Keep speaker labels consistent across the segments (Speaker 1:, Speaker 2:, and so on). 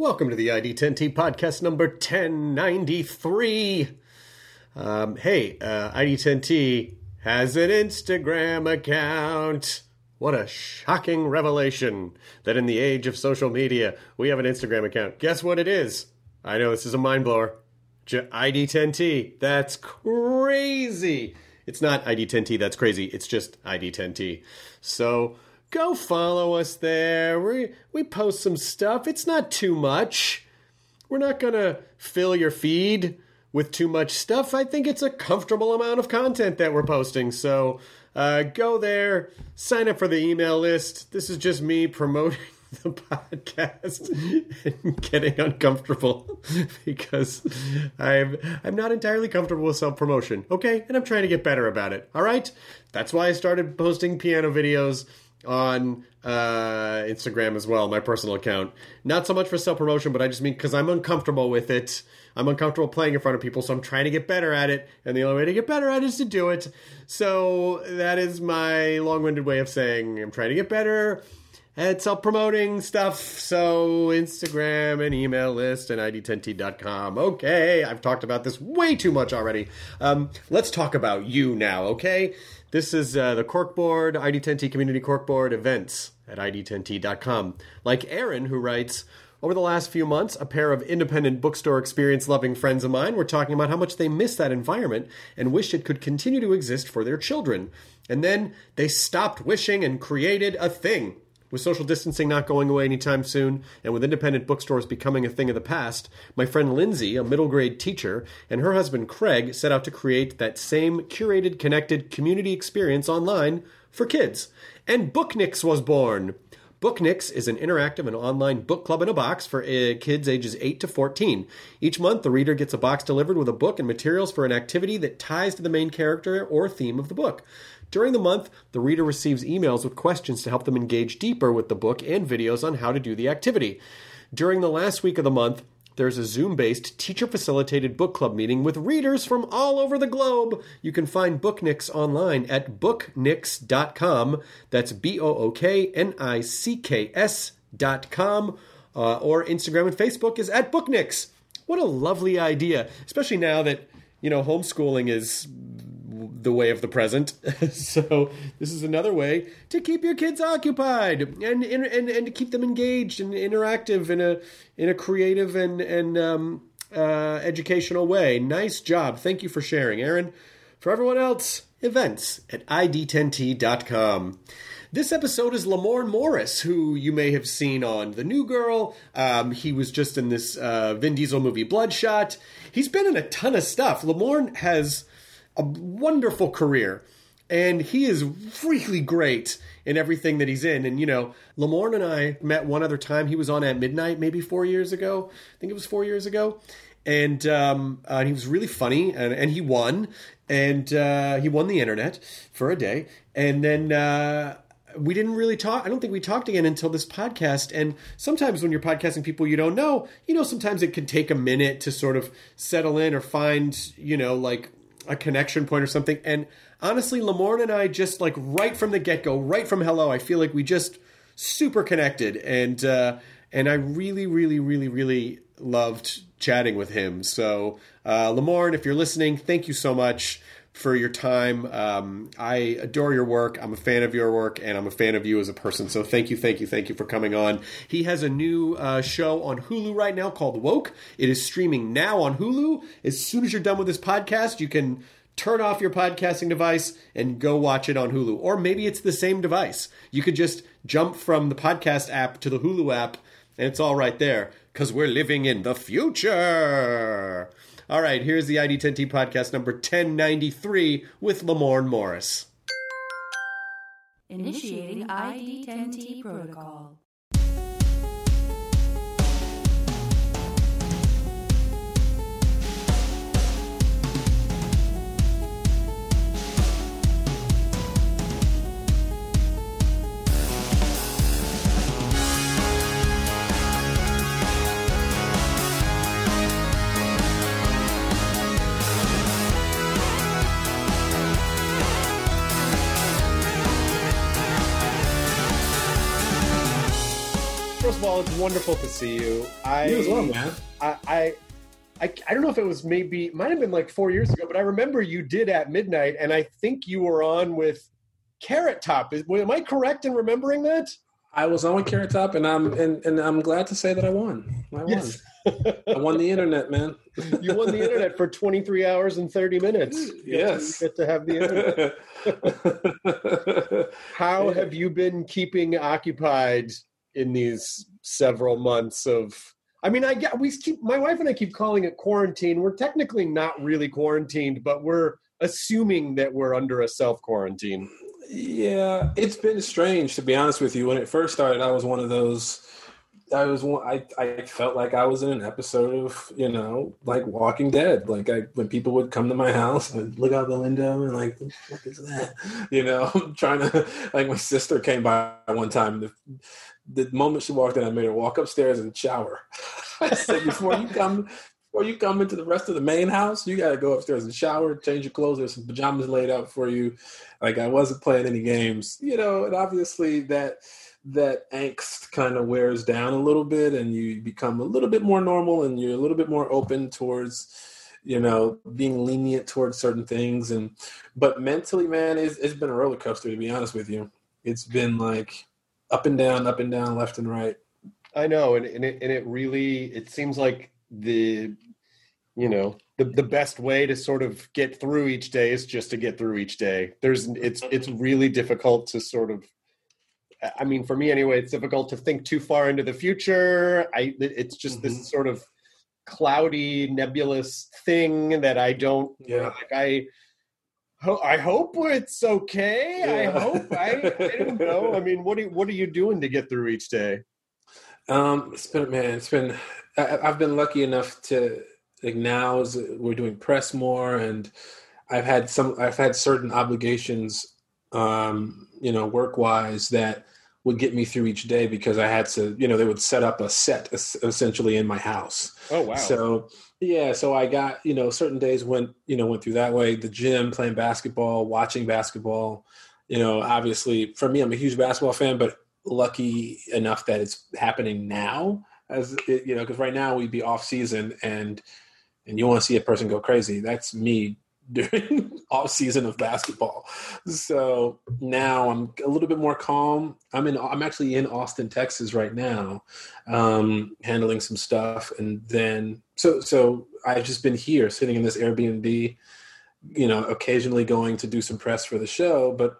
Speaker 1: Welcome to the ID10T podcast number 1093. Um, hey, uh, ID10T has an Instagram account. What a shocking revelation that in the age of social media, we have an Instagram account. Guess what it is? I know this is a mind blower. J- ID10T. That's crazy. It's not ID10T, that's crazy. It's just ID10T. So go follow us there. We, we post some stuff. It's not too much. We're not going to fill your feed with too much stuff. I think it's a comfortable amount of content that we're posting. So uh, go there, sign up for the email list. This is just me promoting the podcast and getting uncomfortable because I'm I'm not entirely comfortable with self promotion. Okay, and I'm trying to get better about it. All right, that's why I started posting piano videos on uh, Instagram as well, my personal account. Not so much for self promotion, but I just mean because I'm uncomfortable with it. I'm uncomfortable playing in front of people, so I'm trying to get better at it. And the only way to get better at it is to do it. So that is my long winded way of saying I'm trying to get better at self promoting stuff. So Instagram and email list and ID10T.com. Okay, I've talked about this way too much already. Um, let's talk about you now, okay? This is uh, the Corkboard, ID10T Community Corkboard events at ID10T.com. Like Aaron, who writes, over the last few months, a pair of independent bookstore experience loving friends of mine were talking about how much they miss that environment and wish it could continue to exist for their children. And then they stopped wishing and created a thing. With social distancing not going away anytime soon, and with independent bookstores becoming a thing of the past, my friend Lindsay, a middle grade teacher, and her husband Craig set out to create that same curated, connected community experience online for kids. And Booknicks was born. Booknicks is an interactive and online book club in a box for uh, kids ages 8 to 14. Each month, the reader gets a box delivered with a book and materials for an activity that ties to the main character or theme of the book. During the month, the reader receives emails with questions to help them engage deeper with the book and videos on how to do the activity. During the last week of the month, there's a Zoom based teacher facilitated book club meeting with readers from all over the globe. You can find Booknicks online at booknicks.com. That's B O O K N I C K S.com. Uh, or Instagram and Facebook is at Booknicks. What a lovely idea, especially now that, you know, homeschooling is the way of the present. so this is another way to keep your kids occupied and and and to keep them engaged and interactive in a in a creative and and um, uh, educational way. Nice job. Thank you for sharing, Aaron. For everyone else, events at id10t.com. This episode is Lamorne Morris, who you may have seen on The New Girl. Um, he was just in this uh, Vin Diesel movie Bloodshot. He's been in a ton of stuff. Lamorne has a wonderful career, and he is really great in everything that he's in. And you know, Lamorne and I met one other time. He was on at midnight, maybe four years ago. I think it was four years ago. And, um, uh, he was really funny, and, and he won, and uh, he won the internet for a day. And then uh, we didn't really talk. I don't think we talked again until this podcast. And sometimes when you're podcasting people you don't know, you know, sometimes it can take a minute to sort of settle in or find, you know, like a connection point or something. And honestly, Lamorne and I just like right from the get go, right from hello, I feel like we just super connected, and uh, and I really, really, really, really loved chatting with him. So, uh, Lamorne, if you're listening, thank you so much for your time. Um, I adore your work. I'm a fan of your work, and I'm a fan of you as a person. So thank you, thank you, thank you for coming on. He has a new uh, show on Hulu right now called Woke. It is streaming now on Hulu. As soon as you're done with this podcast, you can turn off your podcasting device and go watch it on Hulu. Or maybe it's the same device. You could just jump from the podcast app to the Hulu app, and it's all right there because we're living in the future. All right, here's the ID10T podcast number 1093 with Lamorne Morris.
Speaker 2: Initiating ID10T protocol.
Speaker 1: It's wonderful to see you. I,
Speaker 3: You as well, man.
Speaker 1: I, I, I, I don't know if it was maybe, it might have been like four years ago, but I remember you did at midnight, and I think you were on with Carrot Top. Is, am I correct in remembering that?
Speaker 3: I was on with Carrot Top, and I'm and, and I'm glad to say that I won. I won.
Speaker 1: Yes.
Speaker 3: I won the internet, man.
Speaker 1: you won the internet for 23 hours and 30 minutes. You
Speaker 3: Yes.
Speaker 1: get to have the internet. How have you been keeping occupied in these several months of? I mean, I get we keep my wife and I keep calling it quarantine. We're technically not really quarantined, but we're assuming that we're under a self quarantine.
Speaker 3: yeah, it's been strange to be honest with you. When it first started, I was one of those. I was one. I I felt like I was in an episode of you know like Walking Dead. Like I when people would come to my house and look out the window and like what is that? You know, I'm trying to like my sister came by one time. The, the moment she walked in, I made her walk upstairs and shower. I said before you come. Before you come into the rest of the main house, you got to go upstairs and shower, change your clothes. There's some pajamas laid out for you. Like I wasn't playing any games, you know. And obviously that that angst kind of wears down a little bit and you become a little bit more normal and you're a little bit more open towards you know being lenient towards certain things and but mentally man it's, it's been a roller coaster to be honest with you it's been like up and down up and down left and right
Speaker 1: I know, and, and it and it really it seems like the you know the the best way to sort of get through each day is just to get through each day. There's it's it's really difficult to sort of I mean for me anyway, it's difficult to think too far into the future. I it's just this mm-hmm. sort of cloudy nebulous thing that I don't
Speaker 3: Yeah.
Speaker 1: like I I hope it's okay. I hope I, I don't know. I mean, what are you, what are you doing to get through each day?
Speaker 3: Um, it's been man, it's been. I, I've been lucky enough to like now is we're doing press more, and I've had some. I've had certain obligations, um, you know, work wise that would get me through each day because I had to, you know, they would set up a set essentially in my house.
Speaker 1: Oh wow.
Speaker 3: So yeah, so I got you know certain days went you know went through that way. The gym, playing basketball, watching basketball. You know, obviously for me, I'm a huge basketball fan, but lucky enough that it's happening now. As it, you know, because right now we'd be off season and and you want to see a person go crazy. That's me during off season of basketball. So now I'm a little bit more calm. I'm in. I'm actually in Austin, Texas right now, um, handling some stuff, and then so so I've just been here sitting in this Airbnb. You know, occasionally going to do some press for the show, but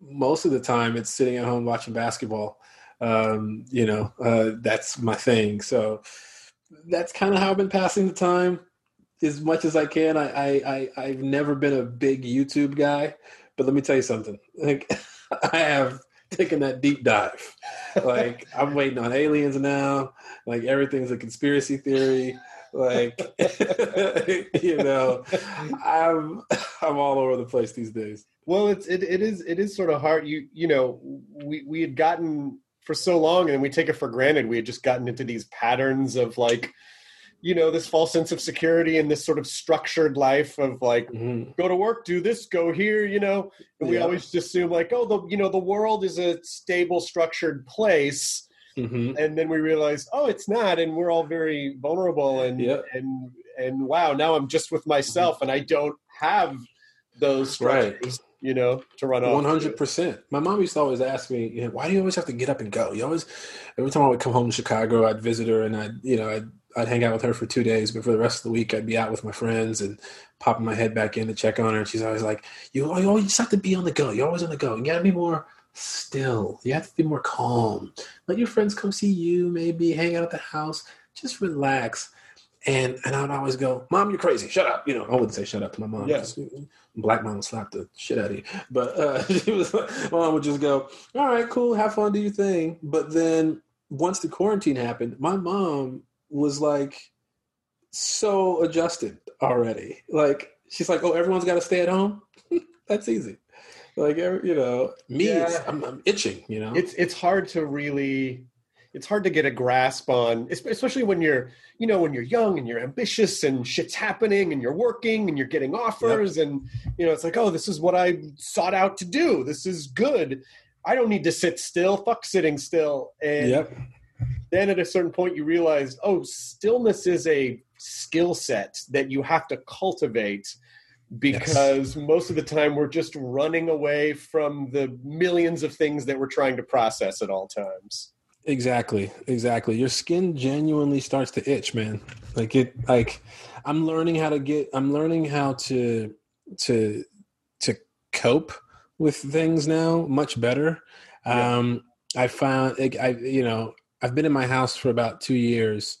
Speaker 3: most of the time it's sitting at home watching basketball. Um, you know, uh, that's my thing. So that's kind of how I've been passing the time as much as I can. I, I, I I've never been a big YouTube guy, but let me tell you something. Like I have taken that deep dive. Like I'm waiting on aliens now. Like everything's a conspiracy theory. Like you know, I'm I'm all over the place these days.
Speaker 1: Well, it's it, it is it is sort of hard. You you know we we had gotten for so long, and we take it for granted. We had just gotten into these patterns of like, you know, this false sense of security and this sort of structured life of like
Speaker 3: Mhm.
Speaker 1: go to work, do this, go here. You know, and we
Speaker 3: Yeah.
Speaker 1: always just assume like, oh, the you know the world is a stable, structured place.
Speaker 3: Mhm.
Speaker 1: and then we realize oh it's not and we're all very vulnerable and
Speaker 3: Yep.
Speaker 1: and and wow now i'm just with myself and i don't have those structures, you know, to run off.
Speaker 3: One hundred percent. My mom used to always ask me, you know, "Why do you always have to get up and go?" You always, every time I would come home to Chicago, I'd visit her and I'd, you know, I'd, I'd hang out with her for two days, but for the rest of the week, I'd be out with my friends and popping my head back in to check on her. And she's always like, "You, you always just have to be on the go. You're always on the go. You gotta be more still. You have to be more calm. Let your friends come see you. Maybe hang out at the house. Just relax." And and I'd always go, "Mom, you're crazy. Shut up." You know, I wouldn't say "shut up" to my mom.
Speaker 1: Yeah.
Speaker 3: 'cause Black mom would slap the shit out of you. But uh, she was, mom would just go, "All right, cool, have fun, do your thing." But then once the quarantine happened, my mom was like so adjusted already. Like she's like, "Oh, everyone's got to stay at home. That's easy." Like you know, me,
Speaker 1: Yeah.
Speaker 3: I'm, I'm itching. You know,
Speaker 1: it's it's hard to really it's hard to get a grasp on especially when you're you know when you're young and you're ambitious and shit's happening and you're working and you're getting offers and you know it's like oh this is what i sought out to do this is good i don't need to sit still fuck sitting still and
Speaker 3: yep,
Speaker 1: then at a certain point you realize oh stillness is a skill set that you have to cultivate because most of the time we're just running away from the millions of things that we're trying to process at all times
Speaker 3: Exactly, exactly. Your skin genuinely starts to itch, man. Like it like I'm learning how to get I'm learning how to to to cope with things now much better.
Speaker 1: Yeah.
Speaker 3: Um I found like, I you know, I've been in my house for about 2 years.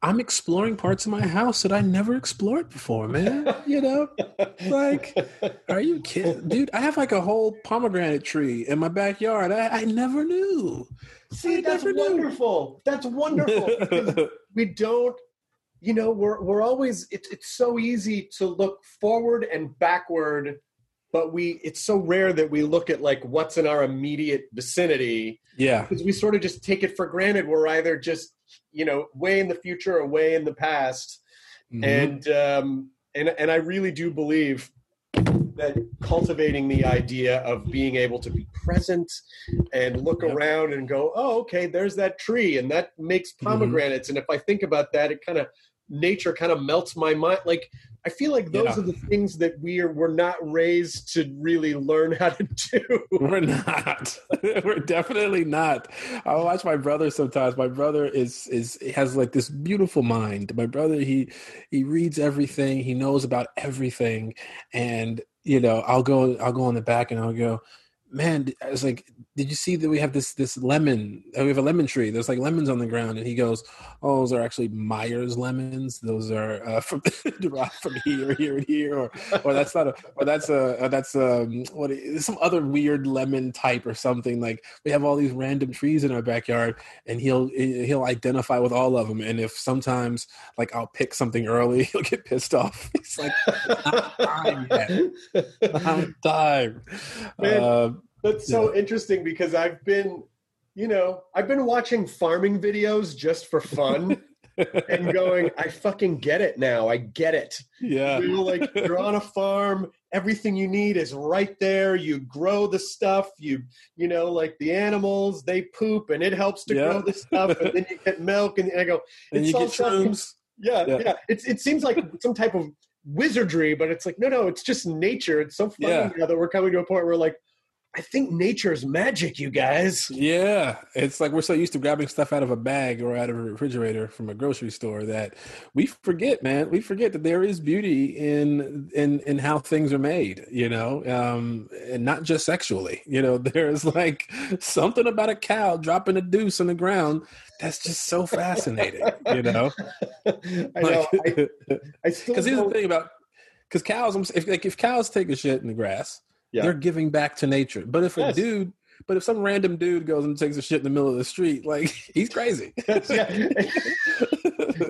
Speaker 3: I'm exploring parts of my house that I never explored before, man. You know? Like, Are you kidding? Dude, I have like a whole pomegranate tree in my backyard. I, I never knew.
Speaker 1: See,
Speaker 3: I
Speaker 1: that's
Speaker 3: never knew.
Speaker 1: wonderful. That's wonderful. we don't, you know, we're we're always. It's it's so easy to look forward and backward, but we. It's so rare that we look at like what's in our immediate vicinity
Speaker 3: yeah.
Speaker 1: because we sort of just take it for granted. We're either just, you know, way in the future or way in the past,
Speaker 3: Mhm.
Speaker 1: and um, and and I really do believe that cultivating the idea of being able to be present and look
Speaker 3: Yep.
Speaker 1: around and go, oh, okay, there's that tree, and that makes
Speaker 3: Mm-hmm.
Speaker 1: pomegranates. And if I think about that, it kind of nature kind of melts my mind. Like I feel like those
Speaker 3: Yeah.
Speaker 1: are the things that we are we're not raised to really learn how to do.
Speaker 3: We're not. We're definitely not. I watch my brother sometimes. My brother is is has like this beautiful mind. My brother he he reads everything. He knows about everything, and you know I'll go I'll go on the back and I'll go, man. I was like, did you see that we have this this lemon? uh, We have a lemon tree. There's like lemons on the ground, and he goes, oh, those are actually Myers lemons. Those are uh, from derived from here, here, and here, or or that's not a, or that's a, uh, that's um, what is some other weird lemon type or something. Like we have all these random trees in our backyard, and he'll he'll identify with all of them. And if sometimes like I'll pick something early, he'll get pissed off. He's like, not time yet, not time.
Speaker 1: Man.
Speaker 3: Um,
Speaker 1: That's so interesting because I've been, you know, I've been watching farming videos just for fun and going, I fucking get it now. I get it.
Speaker 3: yeah,
Speaker 1: You know, like you're on a farm, everything you need is right there. You grow the stuff, you you know, like the animals, they poop and it helps to
Speaker 3: Yeah.
Speaker 1: grow the stuff, and then you get milk and I go,
Speaker 3: and
Speaker 1: it's
Speaker 3: you
Speaker 1: all
Speaker 3: shrooms.
Speaker 1: yeah,
Speaker 3: Yeah.
Speaker 1: yeah. It's it seems like some type of wizardry, but it's like, no, no, it's just nature. It's so funny
Speaker 3: Yeah.
Speaker 1: now that we're coming to a point where like, I think nature's magic, you guys.
Speaker 3: Yeah, it's like we're so used to grabbing stuff out of a bag or out of a refrigerator from a grocery store that we forget, man. We forget that there is beauty in in in how things are made, you know, um, and not just sexually. You know, there's like something about a cow dropping a deuce on the ground that's just so fascinating, you know.
Speaker 1: I know. I, I still
Speaker 3: Because here's the thing about because cows, I'm if like if cows take a shit in the grass,
Speaker 1: Yeah.
Speaker 3: they're giving back to nature. But if a dude, but if some random dude goes and takes a shit in the middle of the street, like he's crazy.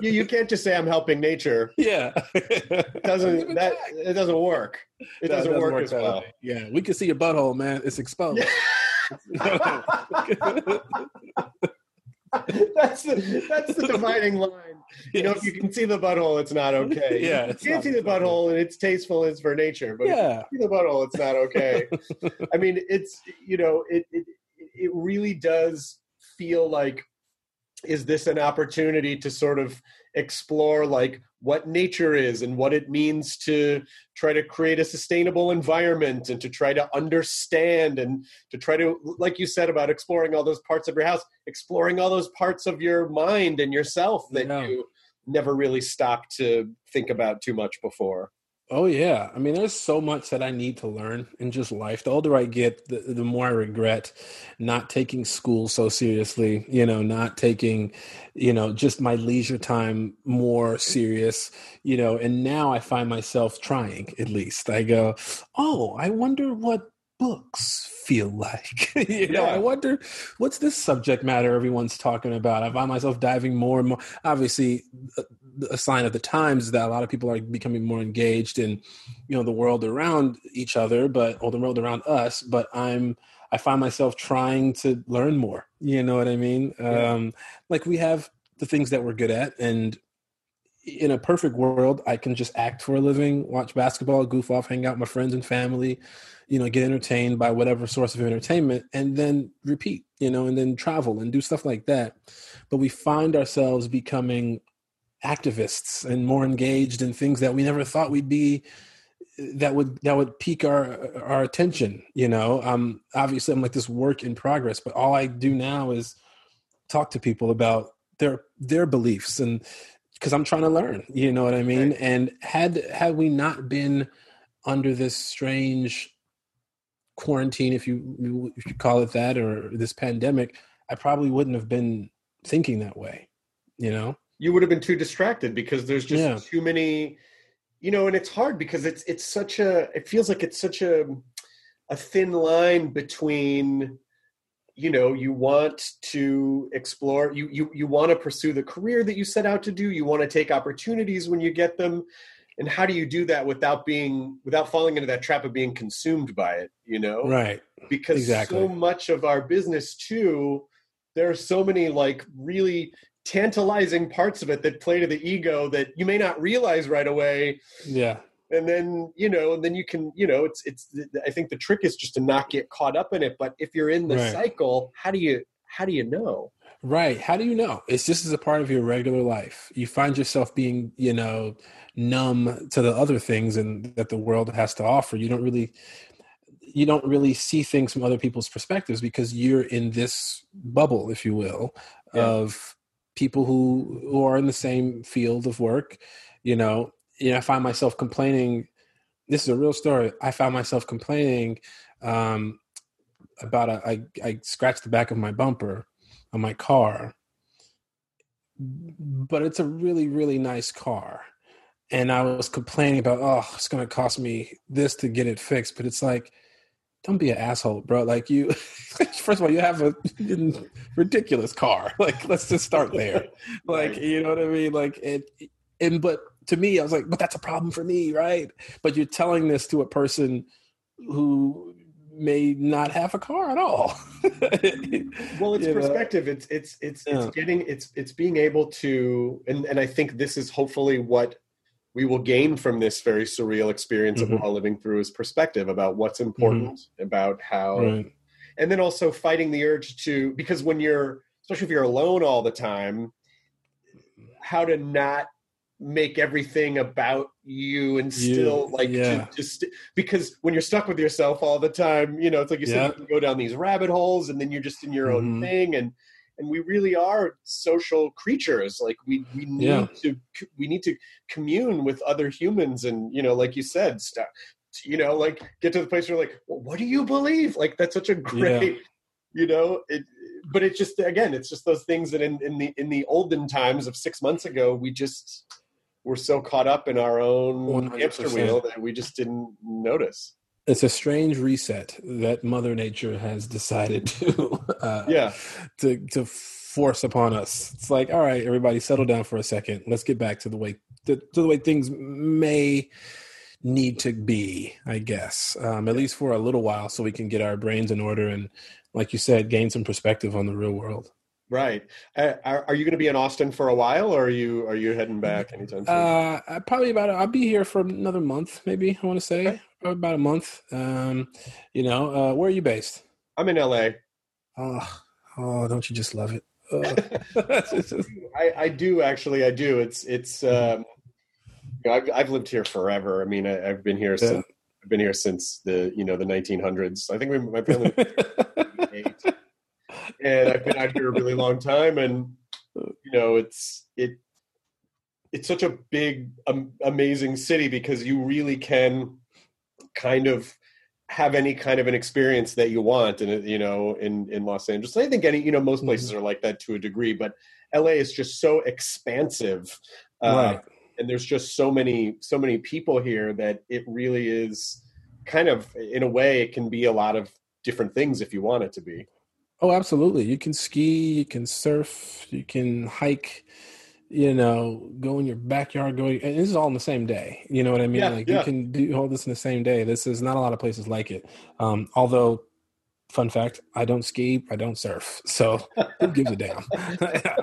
Speaker 1: You, you can't just say I'm helping nature.
Speaker 3: yeah,
Speaker 1: It doesn't that it doesn't work. It
Speaker 3: That
Speaker 1: doesn't, work, as
Speaker 3: that
Speaker 1: well.
Speaker 3: way. Yeah, we can see your butthole, man. It's exposed.
Speaker 1: that's the that's the dividing line. You know, if you can see the butthole, it's not okay.
Speaker 3: Yeah,
Speaker 1: you can't see the butthole, and it's tasteful. It's for nature, but if
Speaker 3: yeah,
Speaker 1: you see the butthole, it's not okay. I mean, it's you know, it it it really does feel like is this an opportunity to sort of explore like what nature is and what it means to try to create a sustainable environment and to try to understand and to try to like you said about exploring all those parts of your house exploring all those parts of your mind and yourself that
Speaker 3: Yeah.
Speaker 1: you never really stopped to think about too much before
Speaker 3: Oh yeah, I mean, there's so much that I need to learn in just life. The older I get, the, the more I regret not taking school so seriously. You know, not taking, you know, just my leisure time more serious. You know, and now I find myself trying. At least I go, oh, I wonder what books feel like. you know,
Speaker 1: Yeah.
Speaker 3: I wonder what's this subject matter everyone's talking about. I find myself diving more and more. Obviously, uh, a, sign of the times that a lot of people are becoming more engaged in, you know, the world around each other, but or the world around us. But I'm, I find myself trying to learn more. You know what I mean?
Speaker 1: Yeah.
Speaker 3: Um, like we have the things that we're good at, and in a perfect world, I can just act for a living, watch basketball, goof off, hang out with my friends and family, you know, get entertained by whatever source of entertainment, and then repeat, you know, and then travel and do stuff like that. But we find ourselves becoming activists and more engaged in things that we never thought we'd be that would that would pique our our attention you know? Um obviously i'm like this work in progress but all i do now is talk to people about their their beliefs and because i'm trying to learn you know what i mean?
Speaker 1: Right.
Speaker 3: and had had we not been under this strange quarantine if you if you call it that or this pandemic i probably wouldn't have been thinking that way you know
Speaker 1: you would have been too distracted because there's just
Speaker 3: Yeah.
Speaker 1: too many you know and it's hard because it's it's such a it feels like it's such a a thin line between you know you want to explore you you you want to pursue the career that you set out to do you want to take opportunities when you get them and how do you do that without being without falling into that trap of being consumed by it you know
Speaker 3: right
Speaker 1: because
Speaker 3: Exactly.
Speaker 1: so much of our business too there are so many like really tantalizing parts of it that play to the ego that you may not realize right away
Speaker 3: yeah
Speaker 1: and then you know and then you can you know it's it's i think the trick is just to not get caught up in it but if you're in the
Speaker 3: Right.
Speaker 1: cycle how do you how do you know
Speaker 3: Right. How do you know? It's just as a part of your regular life. You find yourself being, you know, numb to the other things and that the world has to offer. You don't really you don't really see things from other people's perspectives because you're in this bubble, if you will,
Speaker 1: Yeah.
Speaker 3: of people who who are in the same field of work. You know, you know, I find myself complaining. This is a real story. I found myself complaining um, about a, I, I scratched the back of my bumper on my car, but it's a really really nice car, and I was complaining about oh it's going to cost me this to get it fixed, but it's like don't be an asshole, bro. Like you, first of all, you have a ridiculous car. Like let's just start there. Like you know what I mean? Like it, and but to me, I was like, but that's a problem for me, right? But you're telling this to a person who may not have a car at all.
Speaker 1: well it's
Speaker 3: You know?
Speaker 1: perspective it's it's it's
Speaker 3: Yeah.
Speaker 1: it's getting it's it's being able to and and i think this is hopefully what we will gain from this very surreal experience
Speaker 3: Mhm.
Speaker 1: that we're all living through is perspective about what's important about how
Speaker 3: Right.
Speaker 1: and then also fighting the urge to because when you're especially if you're alone all the time how to not make everything about you and
Speaker 3: You-
Speaker 1: still like
Speaker 3: yeah.
Speaker 1: to, to st- because when you're stuck with yourself all the time you know it's like you said
Speaker 3: Yeah.
Speaker 1: you can go down these rabbit holes and then you're just in your own
Speaker 3: Mhm.
Speaker 1: thing and and we really are social creatures like we we need
Speaker 3: Yeah.
Speaker 1: to we need to commune with other humans and you know like you said stuff you know like get to the place where you're like well, what do you believe like that's such a great you know it but it just again it's just those things that in, in the in the olden times of six months ago we just were so caught up in our own
Speaker 3: 100%.
Speaker 1: hamster wheel that we just didn't notice
Speaker 3: It's a strange reset that Mother Nature has decided to uh,
Speaker 1: yeah
Speaker 3: to to force upon us. It's like, all right, everybody, settle down for a second. Let's get back to the way to, to the way things may need to be. I guess, um, at least for a little while, so we can get our brains in order and, like you said, gain some perspective on the real world.
Speaker 1: right uh, are, are you going to be in austin for a while or are you are you heading back anytime soon
Speaker 3: Uh, probably about. I'll be here for another month, maybe. I want to say about a month. Um, you know, uh, where are you based?
Speaker 1: i'm in la
Speaker 3: Oh, oh, don't you just love it?
Speaker 1: I, I do actually. I do. It's it's. Um, you know, I've I've lived here forever. I mean, I, have been here
Speaker 3: Yeah.
Speaker 1: since I've been here since the you know the 1900s. I think we, my family and I've been out here a really long time, and you know, it's it it's such a big, um, amazing city because you really can kind of have any kind of an experience that you want, and you know, in in Los Angeles, I think any you know most places are like that to a degree, but LA is just so expansive. Uh,
Speaker 3: right.
Speaker 1: and there's just so many so many people here that it really is kind of in a way it can be a lot of different things if you want it to be
Speaker 3: Oh, absolutely. You can ski, you can surf, you can hike, you know, go in your backyard, go, and this is all in the same day. You know what I mean?
Speaker 1: Yeah,
Speaker 3: like
Speaker 1: yeah.
Speaker 3: you can do all this in the same day. This is not a lot of places like it. Um, although, fun fact, I don't ski, I don't surf. So who gives a damn?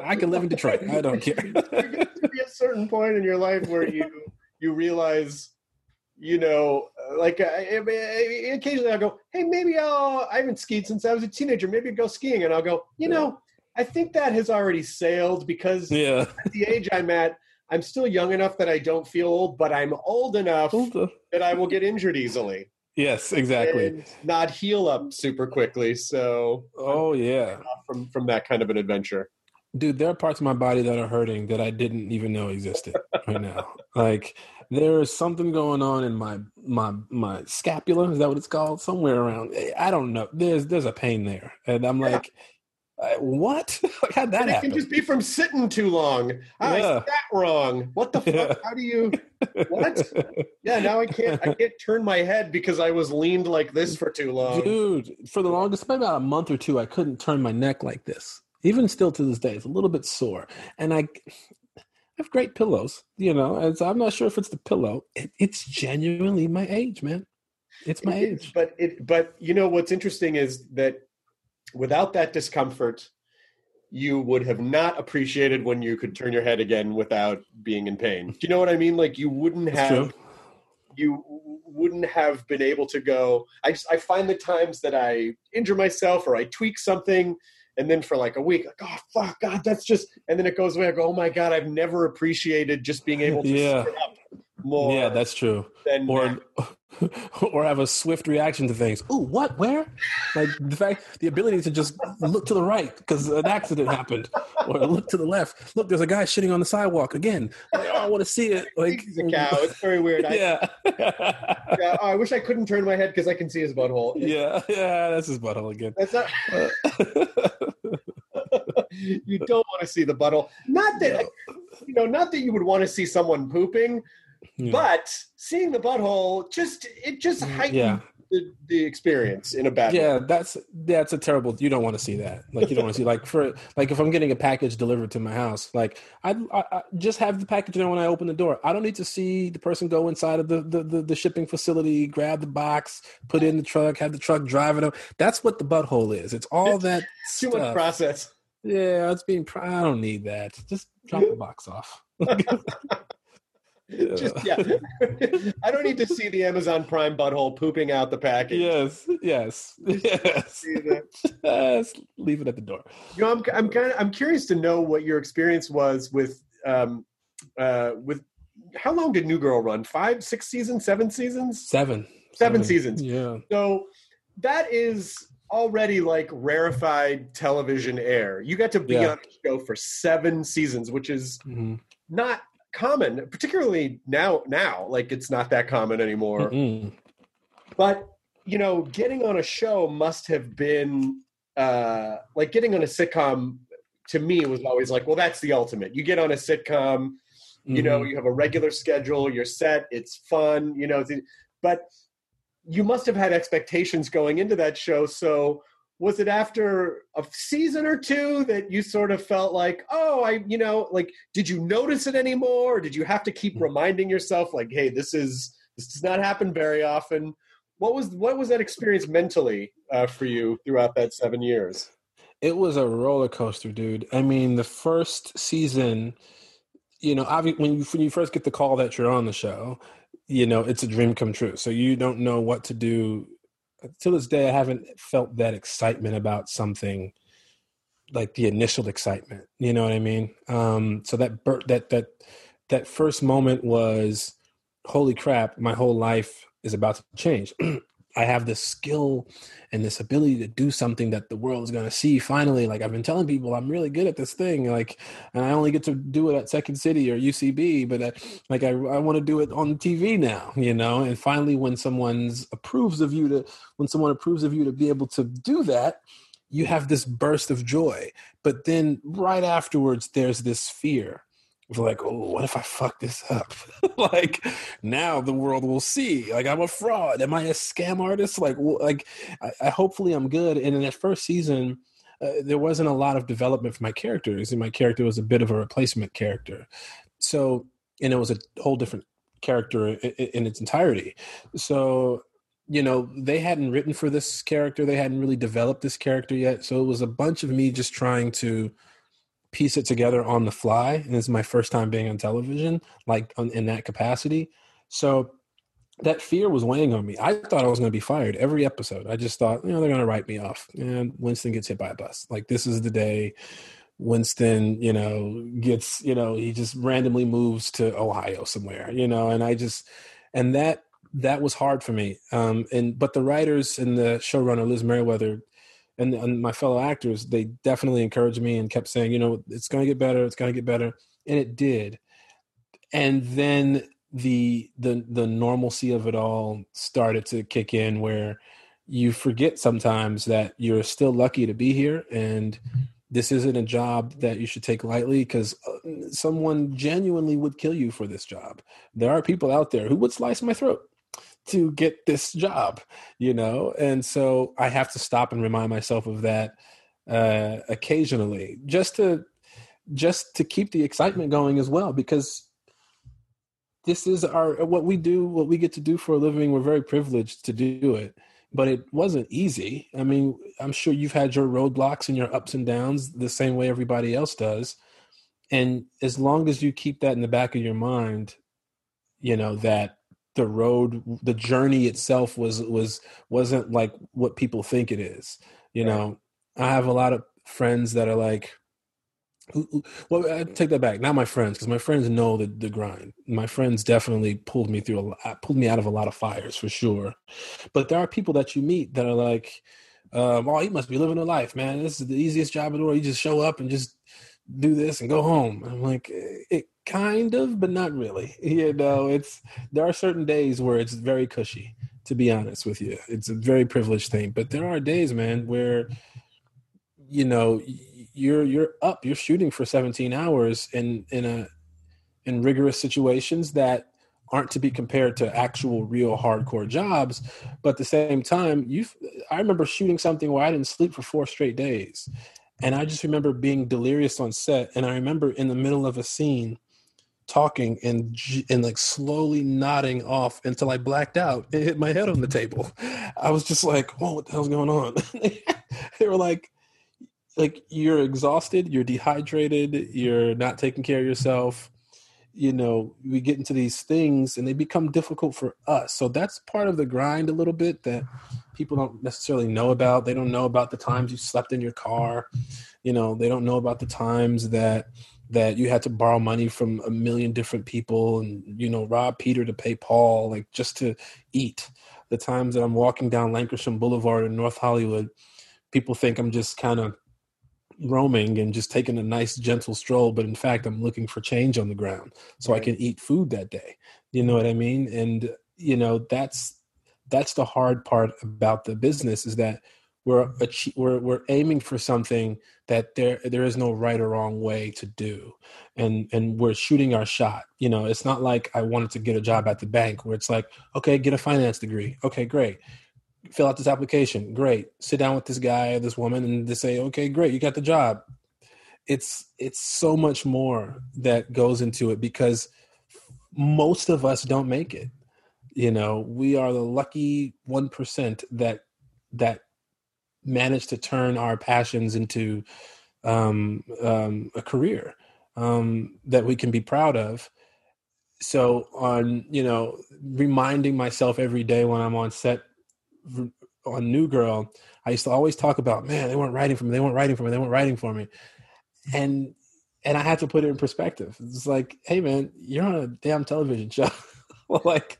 Speaker 3: I can live in Detroit. I don't care.
Speaker 1: there gets to be a certain point in your life where you you realize you know like I, I occasionally i'll go hey maybe i'll i haven't skied since i was a teenager maybe I'll go skiing and i'll go you know i think that has already sailed because
Speaker 3: yeah.
Speaker 1: at the age i'm at i'm still young enough that i don't feel old but i'm old enough that i will get injured easily
Speaker 3: Yes, exactly.
Speaker 1: and not heal up super quickly so
Speaker 3: Oh, yeah.
Speaker 1: from from that kind of an adventure
Speaker 3: dude there are parts of my body that are hurting that i didn't even know existed right now like there is something going on in my my my scapula is that what it's called somewhere around i don't know there's there's a pain there and i'm
Speaker 1: Yeah.
Speaker 3: like uh, what? How'd that
Speaker 1: and it can just be from sitting too long. Ah, i
Speaker 3: Yeah.
Speaker 1: sat wrong. What the fuck? How do you what? Yeah now i can't i can't turn my head because i was leaned like this for too long.
Speaker 3: Dude for the longest maybe about a month or two i couldn't turn my neck like this. Even still to this day it's a little bit sore. And i I have great pillows, you know, and so I'm not sure if it's the pillow. It, it's genuinely my age, man. It's my
Speaker 1: It
Speaker 3: age.
Speaker 1: but it but you know what's interesting is that without that discomfort you would have not appreciated when you could turn your head again without being in pain. Do you know what i mean? Like you wouldn't
Speaker 3: That's
Speaker 1: have
Speaker 3: true.
Speaker 1: you wouldn't have been able to go. I just i find the times that i injure myself or i tweak something and then for like a week like oh fuck god that's just and then it goes away. I go oh my god i've never appreciated just being able to
Speaker 3: Yeah.
Speaker 1: sit up more
Speaker 3: Yeah, that's true. Or or have a swift reaction to things. Ooh, what? Where? Like the fact, the ability to just look to the right because an accident happened, or look to the left. Look, there's a guy shitting on the sidewalk again. Like, oh, I want to see it. Like
Speaker 1: he's a cow it's very weird I,
Speaker 3: Yeah.
Speaker 1: yeah, oh, I wish I couldn't turn my head because I can see his butthole.
Speaker 3: yeah, yeah, that's his butthole again.
Speaker 1: That's not. you don't want to see the butthole. Not that you know, not that you would want to see someone pooping,
Speaker 3: Yeah.
Speaker 1: but seeing the butthole just it just mm, heightened
Speaker 3: Yeah.
Speaker 1: the, the experience in a bad way.
Speaker 3: yeah, that's that's a terrible. You don't want to see that. Like you don't want to see like for like if I'm getting a package delivered to my house, like I, I, I just have the package there when I open the door. I don't need to see the person go inside of the the, the, the shipping facility, grab the box, put it in the truck, have the truck drive it up. That's what the butthole is. It's all that
Speaker 1: Too much process.
Speaker 3: Yeah, it's being. I don't need that. Just drop the box off.
Speaker 1: Just yeah. I don't need to see the Amazon Prime butthole pooping out the package.
Speaker 3: yes, yes, yes. Just leave it at the door.
Speaker 1: You know, I'm I'm kind of I'm curious to know what your experience was with um uh with how long did New Girl run? Five, six seasons, seven seasons?
Speaker 3: Seven.
Speaker 1: Seven seasons.
Speaker 3: Yeah.
Speaker 1: So that is already like rarefied television air. You got to be
Speaker 3: Yeah.
Speaker 1: on a show for seven seasons, which is
Speaker 3: Mhm.
Speaker 1: not common, particularly now now. Like it's not that common anymore.
Speaker 3: Mm-mm.
Speaker 1: But you know, getting on a show must have been uh, like getting on a sitcom. To me, was always like, well, that's the ultimate. You get on a sitcom, you know,
Speaker 3: Mhm.
Speaker 1: you have a regular schedule, you're set, it's fun, you know. But you must have had expectations going into that show. So was it after a season or two that you sort of felt like, oh, I, you know, like, did you notice it anymore? Or did you have to keep reminding yourself, like, hey, this is this does not happen very often? What was what was that experience mentally uh, for you throughout that seven years?
Speaker 3: It was a roller coaster, dude. I mean, the first season, you know, obvi- when you when you first get the call that you're on the show, you know, it's a dream come true. So you don't know what to do. To this day, I haven't felt that excitement about something like the initial excitement. You know what I mean? Um, so that that that that first moment was, holy crap! My whole life is about to change. I have this skill and this ability to do something that the world is going to see finally. Like I've been telling people, I'm really good at this thing. Like, and I only get to do it at Second City or UCB, but I, uh, like I, I want to do it on TV now, you know. And finally, when someone's approves of you to, when someone approves of you to be able to do that, you have this burst of joy. But then right afterwards, there's this fear like, oh, what if I fuck this up? like now the world will see. Like I'm a fraud. Am I a scam artist? Like, well, like I, I, hopefully I'm good. And in that first season, uh, there wasn't a lot of development for my characters, and my character was a bit of a replacement character. So, and it was a whole different character in, in its entirety. So you know they hadn't written for this character they hadn't really developed this character yet so it was a bunch of me just trying to piece it together on the fly and is my first time being on television like in that capacity. So that fear was weighing on me. I thought i was going to be fired every episode. I just thought you know they're going to write me off and winston gets hit by a bus. Like this is the day winston you know gets you know he just randomly moves to ohio somewhere you know and i just and that that was hard for me. Um and but the writers and the showrunner liz meriwether and, and my fellow actors, they definitely encouraged me and kept saying, you know, it's going to get better, it's going to get better, and it did. And then the the the normalcy of it all started to kick in, where you forget sometimes that you're still lucky to be here, and this isn't a job that you should take lightly because uh, someone genuinely would kill you for this job. There are people out there who would slice my throat to get this job, you know? And so I have to stop and remind myself of that uh, occasionally just to just to keep the excitement going as well because this is our what we do what we get to do for a living we're very privileged to do it. But it wasn't easy. I mean i'm sure you've had your roadblocks and your ups and downs the same way everybody else does. And as long as you keep that in the back of your mind you know that the road the journey itself was was wasn't like what people think it is you right. know i have a lot of friends that are like well i take that back not my friends because my friends know the, the grind my friends definitely pulled me through a lot pulled me out of a lot of fires for sure but there are people that you meet that are like um, oh, he must be living a life, man. This is the easiest job in the world. You just show up and just do this and go home. I'm like, it kind of, but not really. You know, it's there are certain days where it's very cushy. To be honest with you, it's a very privileged thing. But there are days, man, where you know you're you're up, you're shooting for 17 hours in in a in rigorous situations that aren't to be compared to actual real hardcore jobs but at the same time you i remember shooting something where i didn't sleep for four straight days and I just remember being delirious on set. And I remember in the middle of a scene talking and and like slowly nodding off until I blacked out and hit my head on the table. I was just like, "Oh, what the hell's going on?" they were like, "Like you're exhausted, you're dehydrated, you're not taking care of yourself." You know, we get into these things and they become difficult for us. So that's part of the grind a little bit that people don't necessarily know about. They don't know about the times you slept in your car. You know, they don't know about the times that that you had to borrow money from a million different people and you know rob Peter to pay Paul, like just to eat. The times that I'm walking down Lankershim Boulevard in North Hollywood, people think I'm just kind of roaming and just taking a nice gentle stroll but in fact i'm looking for change on the ground so right. i can eat food that day you know what i mean and you know that's that's the hard part about the business is that we're mm-hmm. we're we're aiming for something that there there is no right or wrong way to do. And and we're shooting our shot. You know it's not like i wanted to get a job at the bank where it's like okay get a finance degree. Okay great. Fill out this application. Great. Sit down with this guy or this woman and they say okay great you got the job it's it's so much more that goes into it because most of us don't make it you know we are the lucky 1% that that manage to turn our passions into um, um, a career um, that we can be proud of so on you know reminding myself every day when i'm on set on New Girl, I used to always talk about, man, they weren't writing for me, they weren't writing for me, they weren't writing for me, and and I had to put it in perspective. It's like, hey, man, you're on a damn television show. like,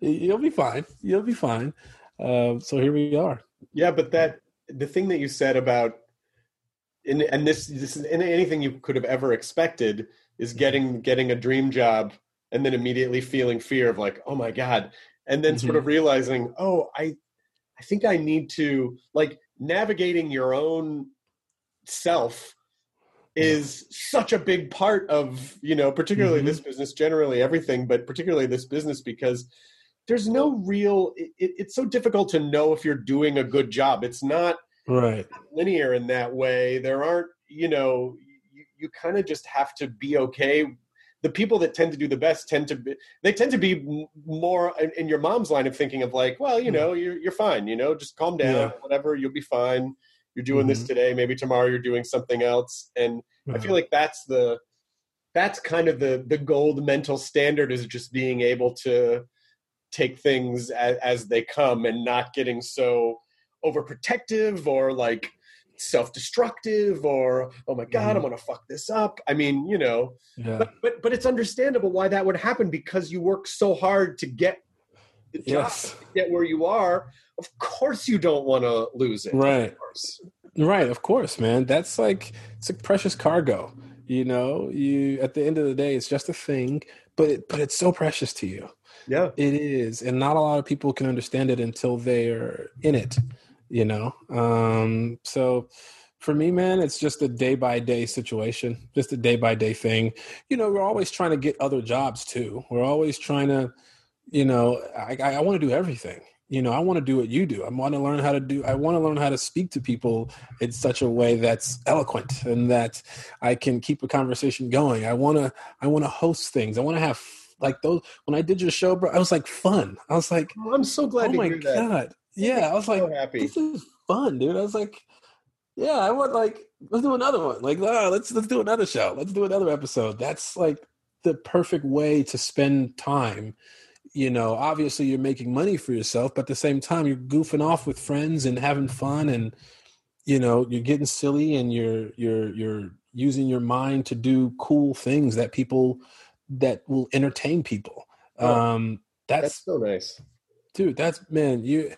Speaker 3: you'll be fine. You'll be fine. Uh, so here we are.
Speaker 1: Yeah, but that the thing that you said about and, and this this is anything you could have ever expected is getting getting a dream job and then immediately feeling fear of like, oh my god, and then mm-hmm. sort of mm-hmm. realizing, oh, I I think I need to like navigating your own self is such a big part of you know particularly mm-hmm. this business generally everything but particularly this business because there's no real it, it's so difficult to know if you're doing a good job it's not
Speaker 3: right
Speaker 1: linear in that way there aren't you know you, you kind of just have to be okay the people that tend to do the best tend to be they tend to be more in your mom's line of thinking of like well you hmm. know you're, you're fine you know just calm down yeah. whatever you'll be fine you're doing mm-hmm. this today maybe tomorrow you're doing something else and i feel like that's the that's kind of the the gold mental standard is just being able to take things as, as they come and not getting so overprotective or like self-destructive or oh my god mm-hmm. i'm gonna fuck this up i mean you know yeah. but, but but it's understandable why that would happen because you work so hard to get the job yes. to get where you are of course you don't want to lose it.
Speaker 3: Right. of right of course man. That's like it's like precious cargo you know? You at the end of the day it's just a thing but it, but it's so precious to you.
Speaker 1: Yeah.
Speaker 3: It is and not a lot of people can understand it until they're in it you know? Um so for me man it's just a day by day situation just a day by day thing. You know we're always trying to get other jobs too. We're always trying to you know i i, I want to do everything you know i want to do what you do i want to learn how to do i want to learn how to speak to people in such a way that's eloquent and that i can keep a conversation going i want to i want to host things i want to have like those when i did your show bro i was like fun i was like
Speaker 1: oh, i'm so glad oh my god
Speaker 3: yeah, I was like, happy. this is fun, dude. I was like, yeah, I want like let's do another one. Like, oh, let's let's do another show. Let's do another episode. That's like the perfect way to spend time. You know, obviously you're making money for yourself, but at the same time you're goofing off with friends and having fun and you know, you're getting silly and you're you're you're using your mind to do cool things that people that will entertain people. Oh, um that's,
Speaker 1: that's so nice.
Speaker 3: Dude, that's man, you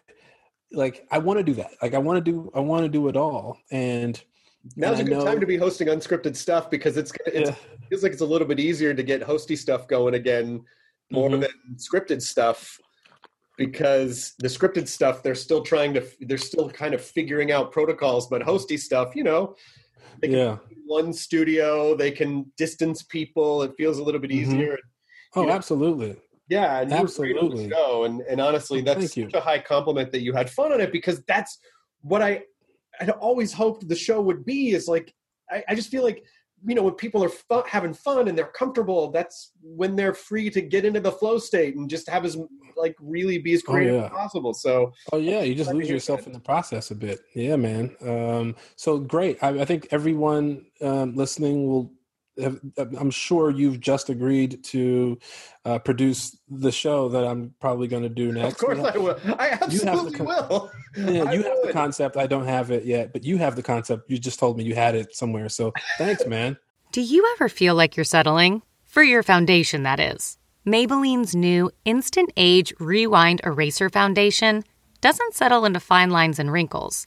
Speaker 3: like I want to do that. Like I want to do I want to do it all. And
Speaker 1: now's a good know, time to be hosting unscripted stuff because it's, it's yeah. it feels like it's a little bit easier to get hosty stuff going again more mm-hmm. than scripted stuff because the scripted stuff they're still trying to they're still kind of figuring out protocols but hosty stuff you know they can
Speaker 3: yeah.
Speaker 1: one studio they can distance people it feels a little bit mm-hmm. easier
Speaker 3: mm-hmm. oh know, absolutely
Speaker 1: yeah, and
Speaker 3: absolutely.
Speaker 1: Show, and and honestly, that's such a high compliment that you had fun on it because that's what I I always hoped the show would be. Is like I, I just feel like you know when people are fun, having fun and they're comfortable, that's when they're free to get into the flow state and just have as like really be as oh, creative oh, yeah. as possible. So
Speaker 3: oh yeah, you just lose yourself in the process a bit. Yeah, man. Um, so great. I, I think everyone um, listening will I'm sure you've just agreed to uh, produce the show that I'm probably going to do next.
Speaker 1: Of course, I will. I absolutely will.
Speaker 3: Yeah, you have the concept. I don't have it yet, but you have the concept. You just told me you had it somewhere. So thanks, man.
Speaker 4: Do you ever feel like you're settling for your foundation? That is Maybelline's new Instant Age Rewind Eraser Foundation doesn't settle into fine lines and wrinkles.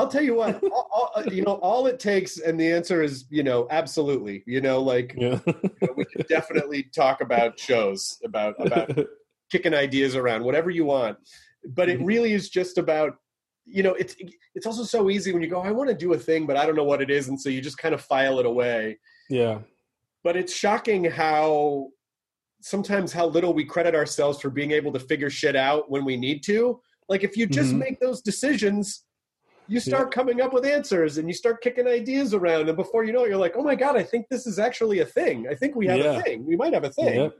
Speaker 1: I'll tell you what, all, all, uh, you know, all it takes, and the answer is, you know, absolutely. You know, like
Speaker 3: Yeah.
Speaker 1: you know, we could definitely talk about shows, about about kicking ideas around, whatever you want. But it really is just about, you know, it's it's also so easy when you go, I want to do a thing, but I don't know what it is, and so you just kind of file it away.
Speaker 3: yeah.
Speaker 1: But it's shocking how sometimes how little we credit ourselves for being able to figure shit out when we need to. Like if you just
Speaker 3: Mhm.
Speaker 1: make those decisions, you start coming up with answers and you start kicking ideas around, and before you know it, you're like, "Oh my god, I think this is actually a thing. I think we have
Speaker 3: Yeah.
Speaker 1: a thing. We might have a thing."
Speaker 3: Yep.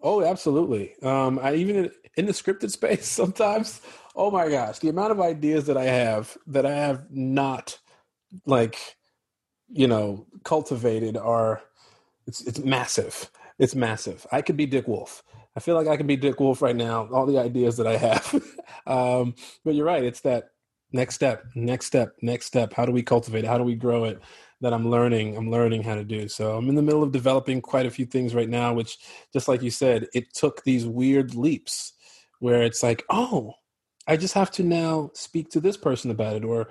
Speaker 3: Oh, absolutely. Um, I even in, in the scripted space sometimes. Oh my gosh, the amount of ideas that I have that I have not like, you know, cultivated are it's it's massive. It's massive. I could be Dick Wolf. I feel like I can be Dick Wolf right now. All the ideas that I have. um, but you're right. It's that next step, next step, next step. How do we cultivate it? How do we grow it? That I'm learning. I'm learning how to do. So I'm in the middle of developing quite a few things right now, which, just like you said, it took these weird leaps where it's like, oh, I just have to now speak to this person about it, or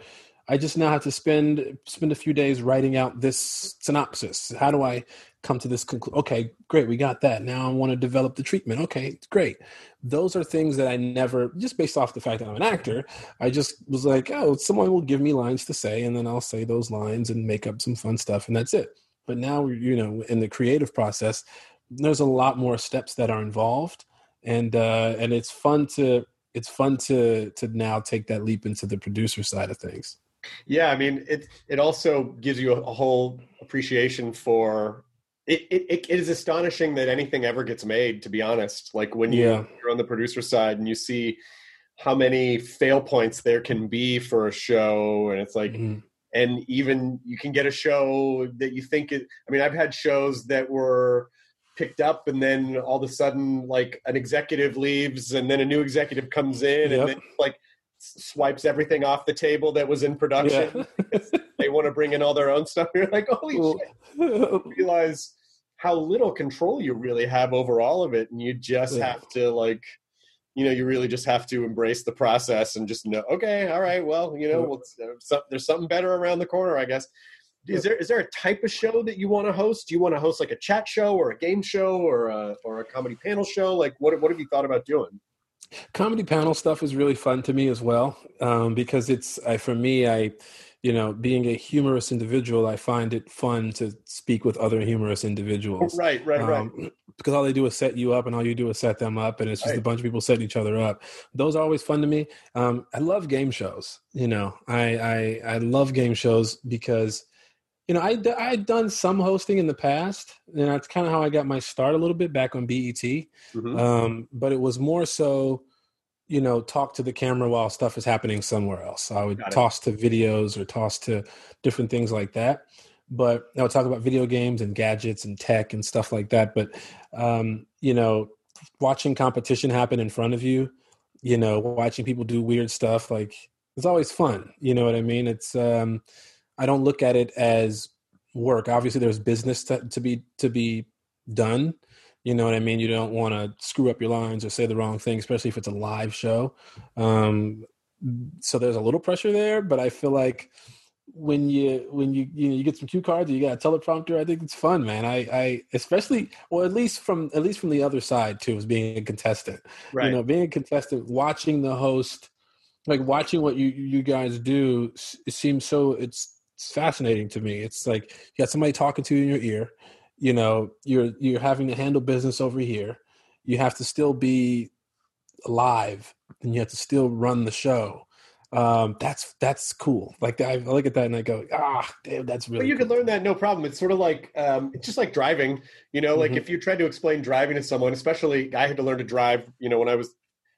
Speaker 3: I just now have to spend spend a few days writing out this synopsis. How do I come to this conclusion? Okay, great, we got that. Now I want to develop the treatment. Okay, great. Those are things that I never, just based off the fact that I'm an actor, I just was like, oh, someone will give me lines to say, and then I'll say those lines and make up some fun stuff, and that's it. But now, you know, in the creative process, there's a lot more steps that are involved, and uh, and it's fun to it's fun to to now take that leap into the producer side of things.
Speaker 1: Yeah, I mean, it it also gives you a, a whole appreciation for. It, it it is astonishing that anything ever gets made. To be honest, like when you,
Speaker 3: Yeah.
Speaker 1: you're on the producer side and you see how many fail points there can be for a show, and it's like,
Speaker 3: Mhm.
Speaker 1: and even you can get a show that you think it. I mean, I've had shows that were picked up and then all of a sudden like an executive leaves and then a new executive comes in
Speaker 3: Yep.
Speaker 1: and then like swipes everything off the table that was in production they want to bring in all their own stuff. You're like, holy
Speaker 3: Well,
Speaker 1: shit! Realize how little control you really have over all of it, and you just
Speaker 3: Yeah.
Speaker 1: have to like, you know, you really just have to embrace the process and just know, okay, all right, well, you know, well, uh, there's something better around the corner, I guess. Is there is there a type of show that you want to host? Do you want to host like a chat show or a game show or a or a comedy panel show? Like, what what have you thought about doing?
Speaker 3: Comedy panel stuff is really fun to me as well um, because it's I, for me i you know being a humorous individual i find it fun to speak with other humorous individuals
Speaker 1: Right, right, right.
Speaker 3: Um, because all they do is set you up and all you do is set them up and it's just a bunch of people setting each other up. Those are always fun to me. Um, i love game shows you know. I, I i love game shows because you know I I had done some hosting in the past and that's kind of how i got my start a little bit back on bet
Speaker 1: Mhm.
Speaker 3: um, but it was more so you know talk to the camera while stuff is happening somewhere else. I would toss to videos or toss to different things like that. But i would talk about video games and gadgets and tech and stuff like that. But um, you know watching competition happen in front of you you know watching people do weird stuff like it's always fun. You know what i mean? It's um i don't look at it as work. Obviously there's business to, to be to be done. You know what i mean? You don't want to screw up your lines or say the wrong thing especially if it's a live show. Um so there's a little pressure there but i feel like when you when you you know you get some cue cards or you got a teleprompter i think it's fun man. I i especially well at least from at least from the other side too as being a contestant.
Speaker 1: Right.
Speaker 3: you know being a contestant watching the host like watching what you you guys do it seems so it's, it's fascinating to me it's like you got somebody talking to you in your ear you know you're you're having to handle business over here you have to still be alive and you have to still run the show um, that's that's cool. Like I, look at that and I go, ah, damn, that's really.
Speaker 1: But you
Speaker 3: cool.
Speaker 1: can learn that no problem. It's sort of like um, it's just like driving. You know, like
Speaker 3: Mhm.
Speaker 1: if you tried to explain driving to someone, especially I had to learn to drive. You know, when I was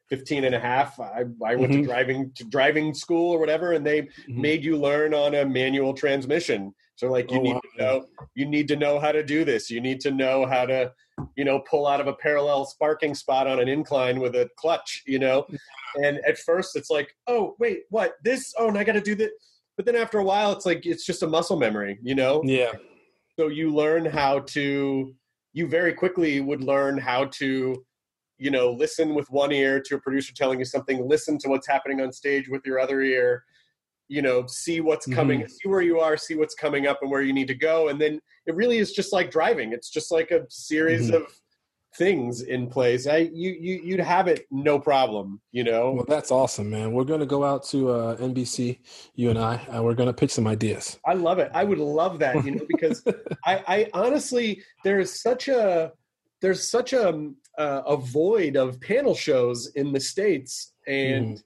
Speaker 1: 15 and a half, I, I went
Speaker 3: Mhm.
Speaker 1: to driving to driving school or whatever, and they
Speaker 3: Mhm.
Speaker 1: made you learn on a manual transmission. So like you
Speaker 3: Oh,
Speaker 1: need
Speaker 3: wow.
Speaker 1: to know you need to know how to do this. You need to know how to you know pull out of a parallel sparking spot on an incline with a clutch. You know, and at first it's like oh wait what this oh and I got to do that. But then after a while, it's like it's just a muscle memory. You know,
Speaker 3: Yeah,
Speaker 1: so you learn how to you very quickly would learn how to you know listen with one ear to a producer telling you something listen to what's happening on stage with your other ear you know see what's coming see where you are see what's coming up and where you need to go and then it really is just like driving it's just like a series
Speaker 3: Mhm.
Speaker 1: of things in place i you, you you'd have it no problem you know
Speaker 3: well, that's awesome, man. We're gonna go out to uh, NBC, you and I, and we're gonna pitch some ideas.
Speaker 1: I love it. I would love that, you know, because I, I honestly there is such a there's such a uh, a void of panel shows in the states, and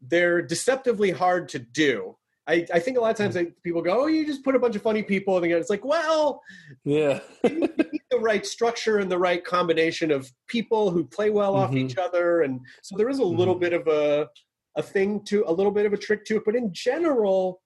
Speaker 1: they're deceptively hard to do. I, I think a lot of times like, people go, "Oh, you just put a bunch of funny people," and it's like, well,
Speaker 3: Yeah,
Speaker 1: you need the right structure and the right combination of people who play well off
Speaker 3: Mhm.
Speaker 1: each other, and so there is a little
Speaker 3: Mhm.
Speaker 1: bit of a a thing to a little bit of a trick to it. But in general,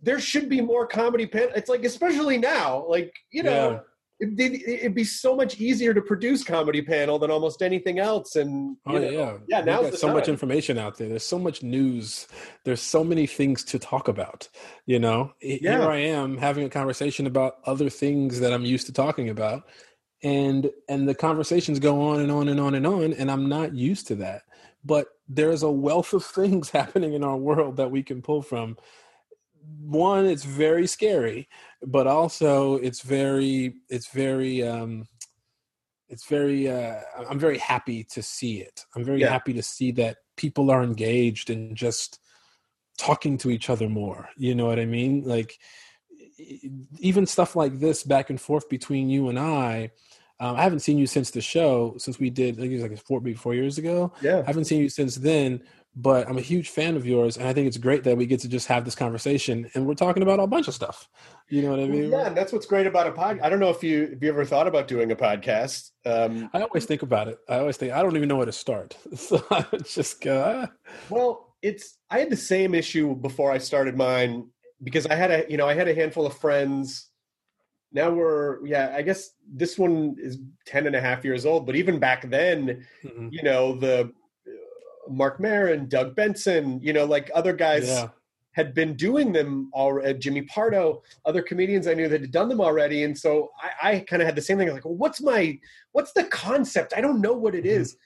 Speaker 1: there should be more comedy. Pan- it's like especially now, like you know. It'd, it'd be so much easier to produce comedy panel than almost anything else, and
Speaker 3: Oh
Speaker 1: know,
Speaker 3: yeah,
Speaker 1: yeah. The
Speaker 3: so much information out there. There's so much news. There's so many things to talk about. You know,
Speaker 1: Yeah.
Speaker 3: here I am having a conversation about other things that I'm used to talking about, and and the conversations go on and on and on and on, and I'm not used to that. But there's a wealth of things happening in our world that we can pull from. One, it's very scary, but also it's very it's very um it's very uh i'm very happy to see it. I'm very
Speaker 1: Yeah.
Speaker 3: happy to see that people are engaged and just talking to each other more you know what i mean? Like even stuff like this back and forth between you and i um, i haven't seen you since the show since we did i think it was like four maybe four years ago.
Speaker 1: Yeah,
Speaker 3: I haven't seen you since then, but I'm a huge fan of yours, and I think it's great that we get to just have this conversation, and we're talking about a bunch of stuff. You know what I mean?
Speaker 1: yeah, and that's what's great about a pod. I don't know if you if you ever thought about doing a podcast. Um,
Speaker 3: I always think about it. I always think I don't even know where to start, so I just go. Ah.
Speaker 1: Well, it's I had the same issue before I started mine because I had a you know I had a handful of friends. Now we're yeah I guess this one is 10 and a half years old, but even back then,
Speaker 3: Mhm.
Speaker 1: you know the uh, Marc Maron, Doug Benson, you know like other guys
Speaker 3: Yeah,
Speaker 1: had been doing them already. Jimmy Pardo, other comedians I knew that had done them already, and so I, I kind of had the same thing. Like, well, what's my what's the concept? I don't know what it
Speaker 3: Mhm.
Speaker 1: is.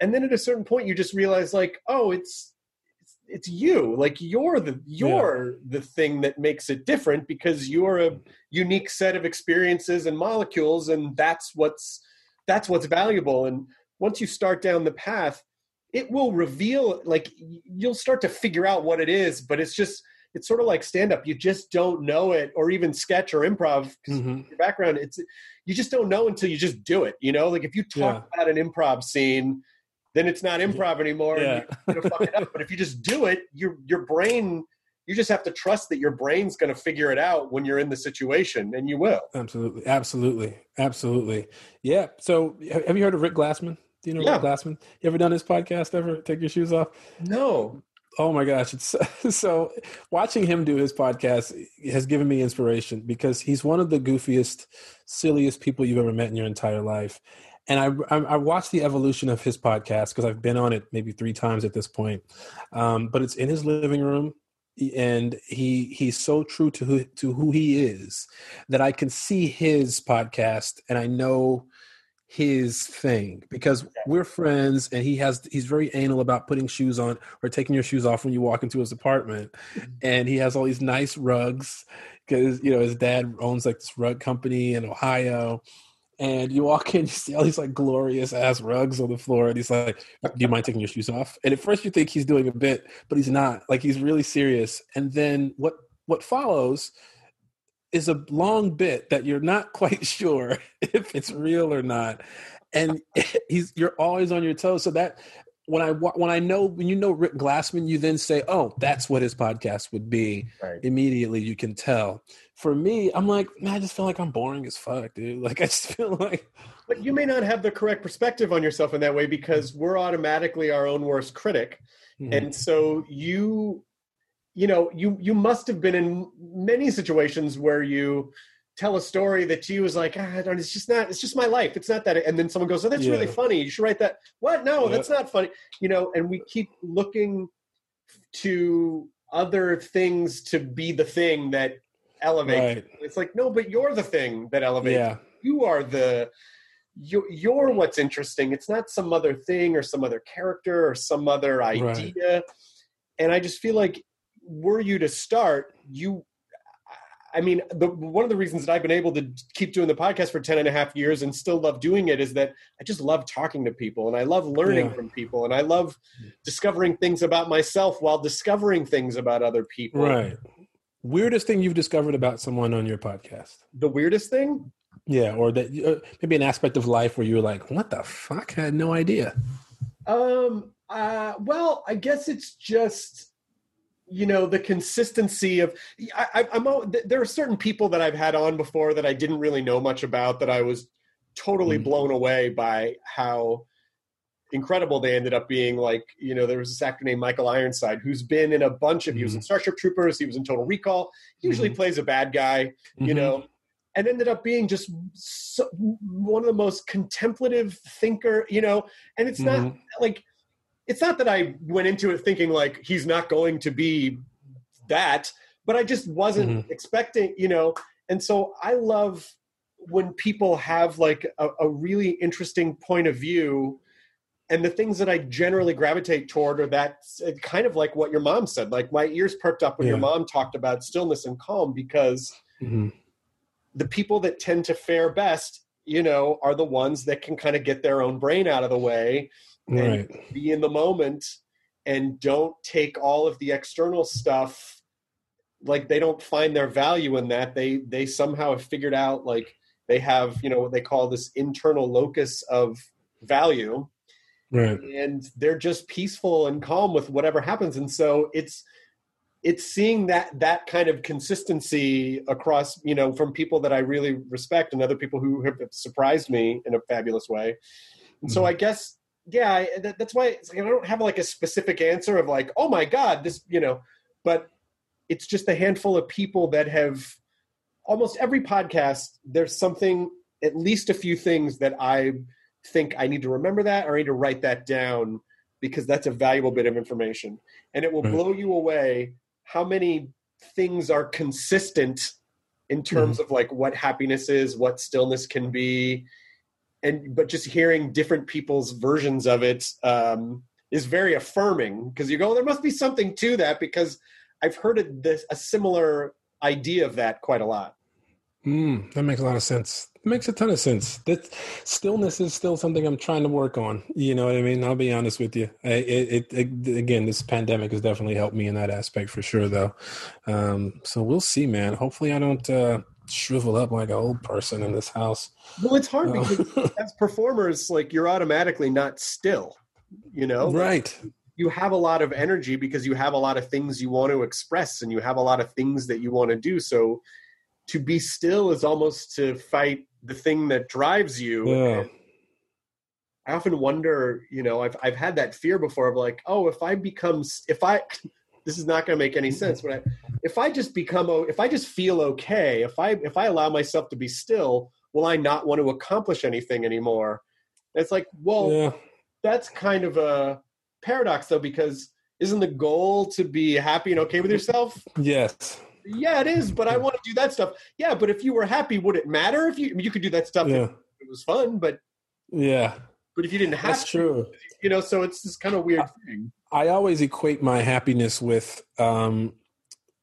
Speaker 1: And then at a certain point, you just realize, like, oh, it's it's, it's you. Like you're the you're the thing that makes it different because you're a unique set of experiences and molecules, and that's what's that's what's valuable. And once you start down the path, it will reveal. Like you'll start to figure out what it is, but it's just it's sort of like stand up. You just don't know it, or even sketch or improv.
Speaker 3: Mhm.
Speaker 1: Your background, it's you just don't know until you just do it. You know, like if you talk about an improv scene, then it's not improv anymore.
Speaker 3: Yeah.
Speaker 1: And you're gonna fuck it up. But if you just do it, your your brain, you just have to trust that your brain's going to figure it out when you're in the situation, and you will.
Speaker 3: absolutely, absolutely, absolutely. Yeah. So, have you heard of Rick Glassman? Do you know
Speaker 1: Yeah.
Speaker 3: Glassman? You ever done his podcast? Ever take your shoes off?
Speaker 1: No.
Speaker 3: Oh my gosh! It's so watching him do his podcast has given me inspiration because he's one of the goofiest, silliest people you've ever met in your entire life. And I I, I watched the evolution of his podcast because I've been on it maybe three times at this point. Um, but it's in his living room, and he he's so true to who to who he is that I can see his podcast and I know his thing because we're friends and he has he's very anal about putting shoes on or taking your shoes off when you walk into his apartment. Mm-hmm. And he has all these nice rugs because you know his dad owns like this rug company in ohio. And you walk in you see all these like glorious ass rugs on the floor and he's like do you mind taking your shoes off? And at first you think he's doing a bit but he's not. Like he's really serious. And then what what follows is a long bit that you're not quite sure if it's real or not, and he's you're always on your toes. So that when I when I know when you know Rick Glassman, you then say, "Oh, that's what his podcast would be."
Speaker 1: Right.
Speaker 3: Immediately, you can tell. For me, I'm like, man, I just feel like I'm boring as fuck, dude. Like I just feel like.
Speaker 1: But you may not have the correct perspective on yourself in that way because we're automatically our own worst critic,
Speaker 3: Mhm.
Speaker 1: and so you, you know, you you must have been in many situations where you tell a story that you was like, ah, it's just not, it's just my life. It's not that, and then someone goes, oh, that's really funny. You should write that. What? No,
Speaker 3: Yeah.
Speaker 1: that's not funny. You know, and we keep looking to other things to be the thing that elevates.
Speaker 3: Right.
Speaker 1: It's like, no, but you're the thing that elevates.
Speaker 3: Yeah.
Speaker 1: You are the you, you're what's interesting. It's not some other thing or some other character or some other idea. And I just feel like were you to start, you I mean, the, one of the reasons that I've been able to keep doing the podcast for 10 and a half years and still love doing it is that I just love talking to people and I love learning
Speaker 3: Yeah.
Speaker 1: from people and I love discovering things about myself while discovering things about other people.
Speaker 3: Right. Weirdest thing you've discovered about someone on your podcast?
Speaker 1: The weirdest thing?
Speaker 3: Yeah, or that uh, maybe an aspect of life where you were like, "What the fuck?" I had no idea.
Speaker 1: Um. Uh. Well, I guess it's just you know the consistency of. I, I'm. There are certain people that I've had on before that I didn't really know much about that I was totally
Speaker 3: Mm.
Speaker 1: blown away by how incredible they ended up being. Like you know, there was this actor named Michael Ironside who's been in a bunch of. He was in Starship Troopers. He was in Total Recall. He usually plays a bad guy. You know. And ended up being just so, one of the most contemplative thinker, you know. And it's not
Speaker 3: Mhm.
Speaker 1: like it's not that I went into it thinking like he's not going to be that, but I just wasn't expecting, you know. And so I love when people have like a, a really interesting point of view. And the things that I generally gravitate toward are that uh, kind of like what your mom said. Like my ears perked up when your mom talked about stillness and calm because
Speaker 3: Mhm.
Speaker 1: the people that tend to fare best, you know, are the ones that can kind of get their own brain out of the way and
Speaker 3: Right.
Speaker 1: be in the moment and don't take all of the external stuff like they don't find their value in that. They they somehow have figured out like they have you know what they call this internal locus of value.
Speaker 3: Right.
Speaker 1: and they're just peaceful and calm with whatever happens. And so it's it's seeing that that kind of consistency across you know from people that i really respect and other people who have surprised me in a fabulous way. And so mm-hmm. i guess yeah I, that, that's why it's like i don't have like a specific answer of like oh my god this you know but it's just a handful of people that have almost every podcast there's something at least a few things that i think i need to remember that or i need to write that down because that's a valuable bit of information and it will
Speaker 3: Right.
Speaker 1: blow you away how many things are consistent in terms mm-hmm. of like what happiness is what stillness can be and but just hearing different people's versions of it um, is very affirming because you go there must be something to that because i've heard it, this, a similar idea of that quite a lot
Speaker 3: Mm, that makes a lot of sense. It makes a ton of sense. That stillness is still something I'm trying to work on. You know what I mean? I'll be honest with you. I, it, it, it again, this pandemic has definitely helped me in that aspect for sure, though. Um, so we'll see, man. Hopefully, I don't uh, shrivel up like an old person in this house.
Speaker 1: well it's hard because um, as performers like you're automatically not still you know
Speaker 3: Right.
Speaker 1: you have a lot of energy because you have a lot of things you want to express and you have a lot of things that you want to do so to be still is almost to fight the thing that drives you
Speaker 3: Yeah.
Speaker 1: I often wonder you know i've i've had that fear before of like oh if i become if i this is not going to make any sense but I, if i just become if i just feel okay if i if i allow myself to be still will i not want to accomplish anything anymore And it's like well
Speaker 3: Yeah.
Speaker 1: that's kind of a paradox though because isn't the goal to be happy and okay with yourself
Speaker 3: Yes.
Speaker 1: yeah it is but i want to do that stuff yeah but if you were happy would it matter if you you could do that stuff
Speaker 3: Yeah.
Speaker 1: if it was fun but
Speaker 3: Yeah.
Speaker 1: But if you didn't have
Speaker 3: That's
Speaker 1: to,
Speaker 3: true.
Speaker 1: you know so it's this kind of weird thing
Speaker 3: I always equate my happiness with um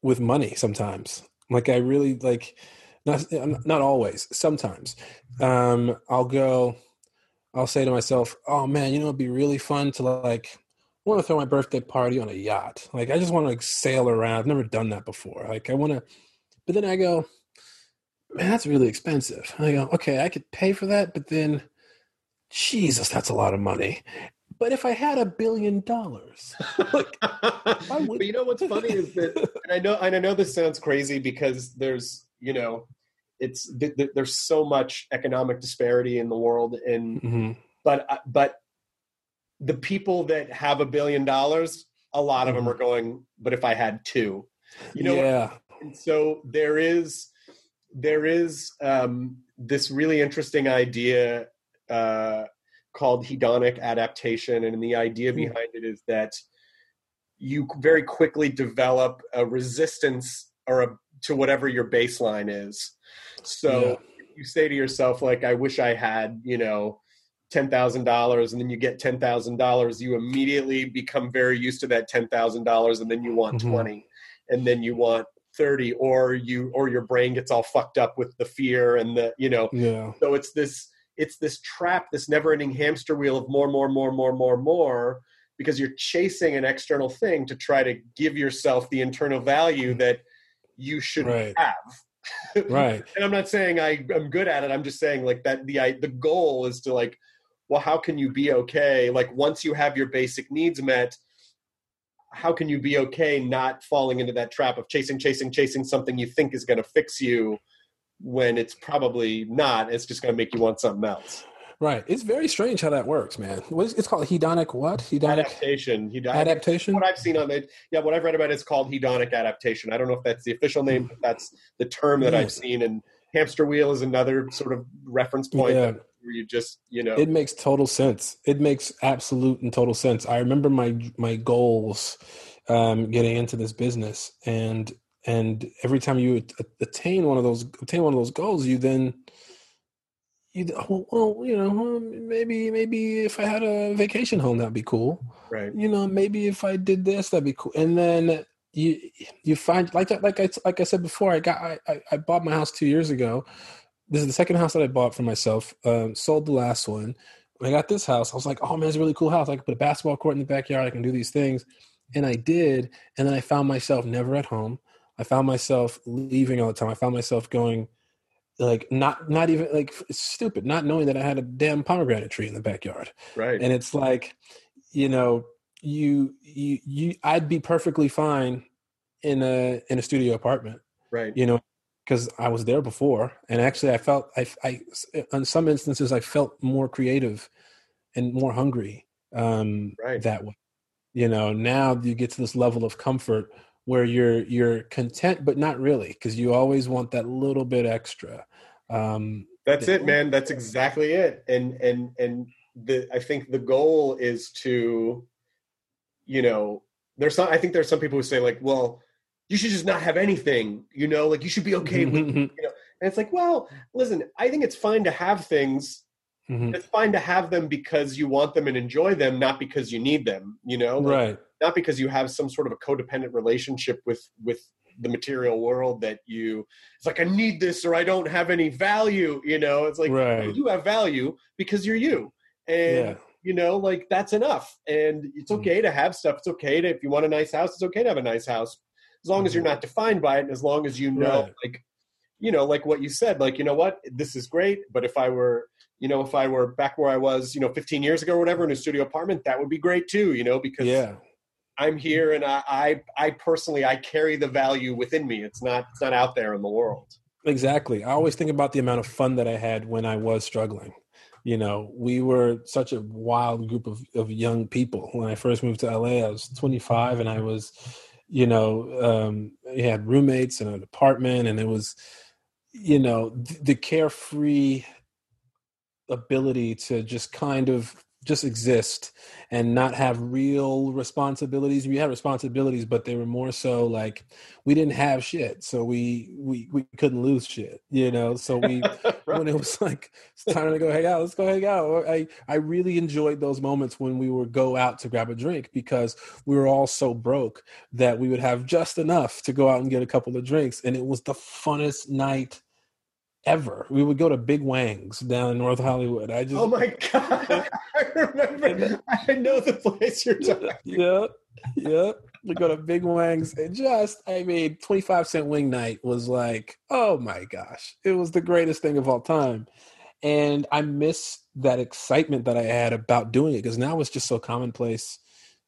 Speaker 3: with money sometimes. Like I really like not not always, sometimes. Um I'll go I'll say to myself, "Oh man, you know it'd be really fun to like I want to throw my birthday party on a yacht. Like I just want to like sail around. I've never done that before. Like I want to but then I go, man, that's really expensive. And I go, okay, I could pay for that, but then, Jesus, that's a lot of money. But if I had a billion dollars, like,
Speaker 1: but you know what's funny is that, and I know, and I know this sounds crazy because there's, you know, it's th- th- there's so much economic disparity in the world, and
Speaker 3: mm-hmm.
Speaker 1: but uh, but the people that have a billion dollars, a lot of them
Speaker 3: Mm-hmm.
Speaker 1: are going. But if I had two, you know,
Speaker 3: yeah,
Speaker 1: and so there is there is um, this really interesting idea uh, called hedonic adaptation, and the idea
Speaker 3: Hmm.
Speaker 1: behind it is that you very quickly develop a resistance or a to whatever your baseline is. So
Speaker 3: Yeah.
Speaker 1: you say to yourself, like, I wish I had, you know, ten thousand dollars, and then you get ten thousand dollars, you immediately become very used to that ten thousand dollars, and then you want
Speaker 3: Mhm.
Speaker 1: twenty, and then you want thirty, or you or your brain gets all fucked up with the fear and the, you know,
Speaker 3: yeah,
Speaker 1: so it's this it's this trap, this never-ending hamster wheel of more, more, more, more, more, more, because you're chasing an external thing to try to give yourself the internal value that you should
Speaker 3: Right.
Speaker 1: have.
Speaker 3: right.
Speaker 1: and I'm not saying I, I'm good at it. I'm just saying like that the I, the goal is to like, well, how can you be okay? Like once you have your basic needs met, how can you be okay not falling into that trap of chasing, chasing, chasing something you think is going to fix you when it's probably not. It's just going to make you want something else.
Speaker 3: Right. It's very strange how that works, man. It's called hedonic what? Hedonic
Speaker 1: Adaptation. Hedonic.
Speaker 3: adaptation?
Speaker 1: What I've seen on it, yeah, what I've read about it is called hedonic adaptation. I don't know if that's the official name, but that's the term that. I've seen. And hamster wheel is another sort of reference point
Speaker 3: Yeah.
Speaker 1: where you just, you know,
Speaker 3: It makes total sense. It makes absolute and total sense. I remember my my goals um, getting into this business, and and every time you attain one of those attain one of those goals, you then you oh, well, you know, maybe maybe if I had a vacation home, that'd be cool.
Speaker 1: right.
Speaker 3: You know, maybe if I did this, that'd be cool. And then you you find like that, like I like I said before, I got I I, I bought my house two years ago. This is the second house that I bought for myself. Um, sold the last one. When I got this house, I was like, oh man, it's a really cool house. I can put a basketball court in the backyard. I can do these things. And I did. And then I found myself never at home. I found myself leaving all the time. I found myself going like not not even like stupid, not knowing that I had a damn pomegranate tree in the backyard.
Speaker 1: Right.
Speaker 3: And it's like, you know, you you you I'd be perfectly fine in a in a studio apartment,
Speaker 1: right.
Speaker 3: you know, because I was there before, and actually I felt I I on some instances I felt more creative and more hungry um
Speaker 1: Right.
Speaker 3: that way. You know, now you get to this level of comfort where you're you're content but not really because you always want that little bit extra. Um
Speaker 1: That's it, man. That's exactly it. And and and the I think the goal is to, you know, there's some. I think there's some people who say like, well, you should just not have anything. You know, like you should be okay with. You know and it's like, well, listen. I think it's fine to have things.
Speaker 3: Mhm.
Speaker 1: It's fine to have them because you want them and enjoy them, not because you need them. You know, Like,
Speaker 3: right.
Speaker 1: not because you have some sort of a codependent relationship with with the material world that you it's like i need this or i don't have any value you know it's like
Speaker 3: Right.
Speaker 1: you have value because you're you and
Speaker 3: Yeah.
Speaker 1: you know like that's enough and it's
Speaker 3: Mhm.
Speaker 1: okay to have stuff it's okay to if you want a nice house it's okay to have a nice house as long as you're not defined by it and as long as you know
Speaker 3: Mm-hmm. Right.
Speaker 1: like you know like what you said like you know what this is great but if i were you know if i were back where i was you know 15 years ago or whatever in a studio apartment that would be great too you know because
Speaker 3: Yeah.
Speaker 1: I'm here and I, I I personally I carry the value within me. It's not it's not out there in the world.
Speaker 3: Exactly. I always think about the amount of fun that I had when I was struggling. You know, we were such a wild group of, of young people. When I first moved to LA, I was 25 and I was, you know, um, I had roommates and an apartment, and it was, you know, th- the carefree ability to just kind of just exist and not have real responsibilities. We had responsibilities, but they were more so like we didn't have shit, so we we we couldn't lose shit, you know. So we when it was like it's time to go hang out, let's go hang out. I I really enjoyed those moments when we would go out to grab a drink because we were all so broke that we would have just enough to go out and get a couple of drinks, and it was the funnest night ever. We would go to Big Wang's down in North Hollywood. I just
Speaker 1: Oh my god! I remember. I know the place you're talking.
Speaker 3: yeah, yeah. we go to Big Wang's and just, I mean, 25 cent wing night was like, oh my gosh, it was the greatest thing of all time. And I miss that excitement that I had about doing it because now it's just so commonplace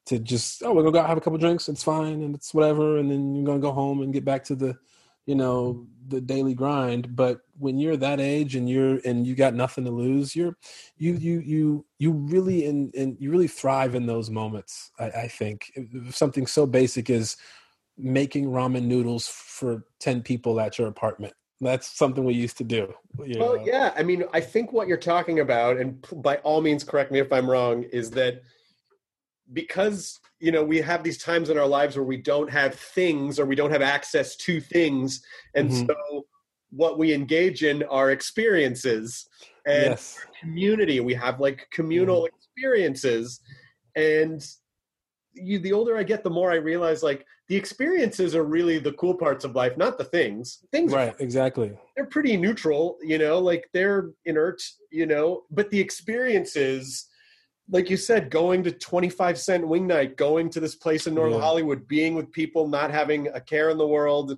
Speaker 3: to just, oh, we're to go have a couple drinks. It's fine. And it's whatever. And then you're going to go home and get back to the, you know the daily grind but when you're that age and you're and you got nothing to lose you're you you you you really in and you really thrive in those moments I, I think something so basic as making ramen noodles for 10 people at your apartment that's something we used to do
Speaker 1: you know? well yeah i mean i think what you're talking about and by all means correct me if i'm wrong is that because you know we have these times in our lives where we don't have things or we don't have access to things and mm-hmm. so what we engage in are experiences and yes. community we have like communal mm-hmm. experiences and you the older i get the more i realize like the experiences are really the cool parts of life not the things things
Speaker 3: right
Speaker 1: are,
Speaker 3: exactly
Speaker 1: they're pretty neutral you know like they're inert you know but the experiences like you said, going to 25 cent wing night, going to this place in North yeah. Hollywood, being with people, not having a care in the world,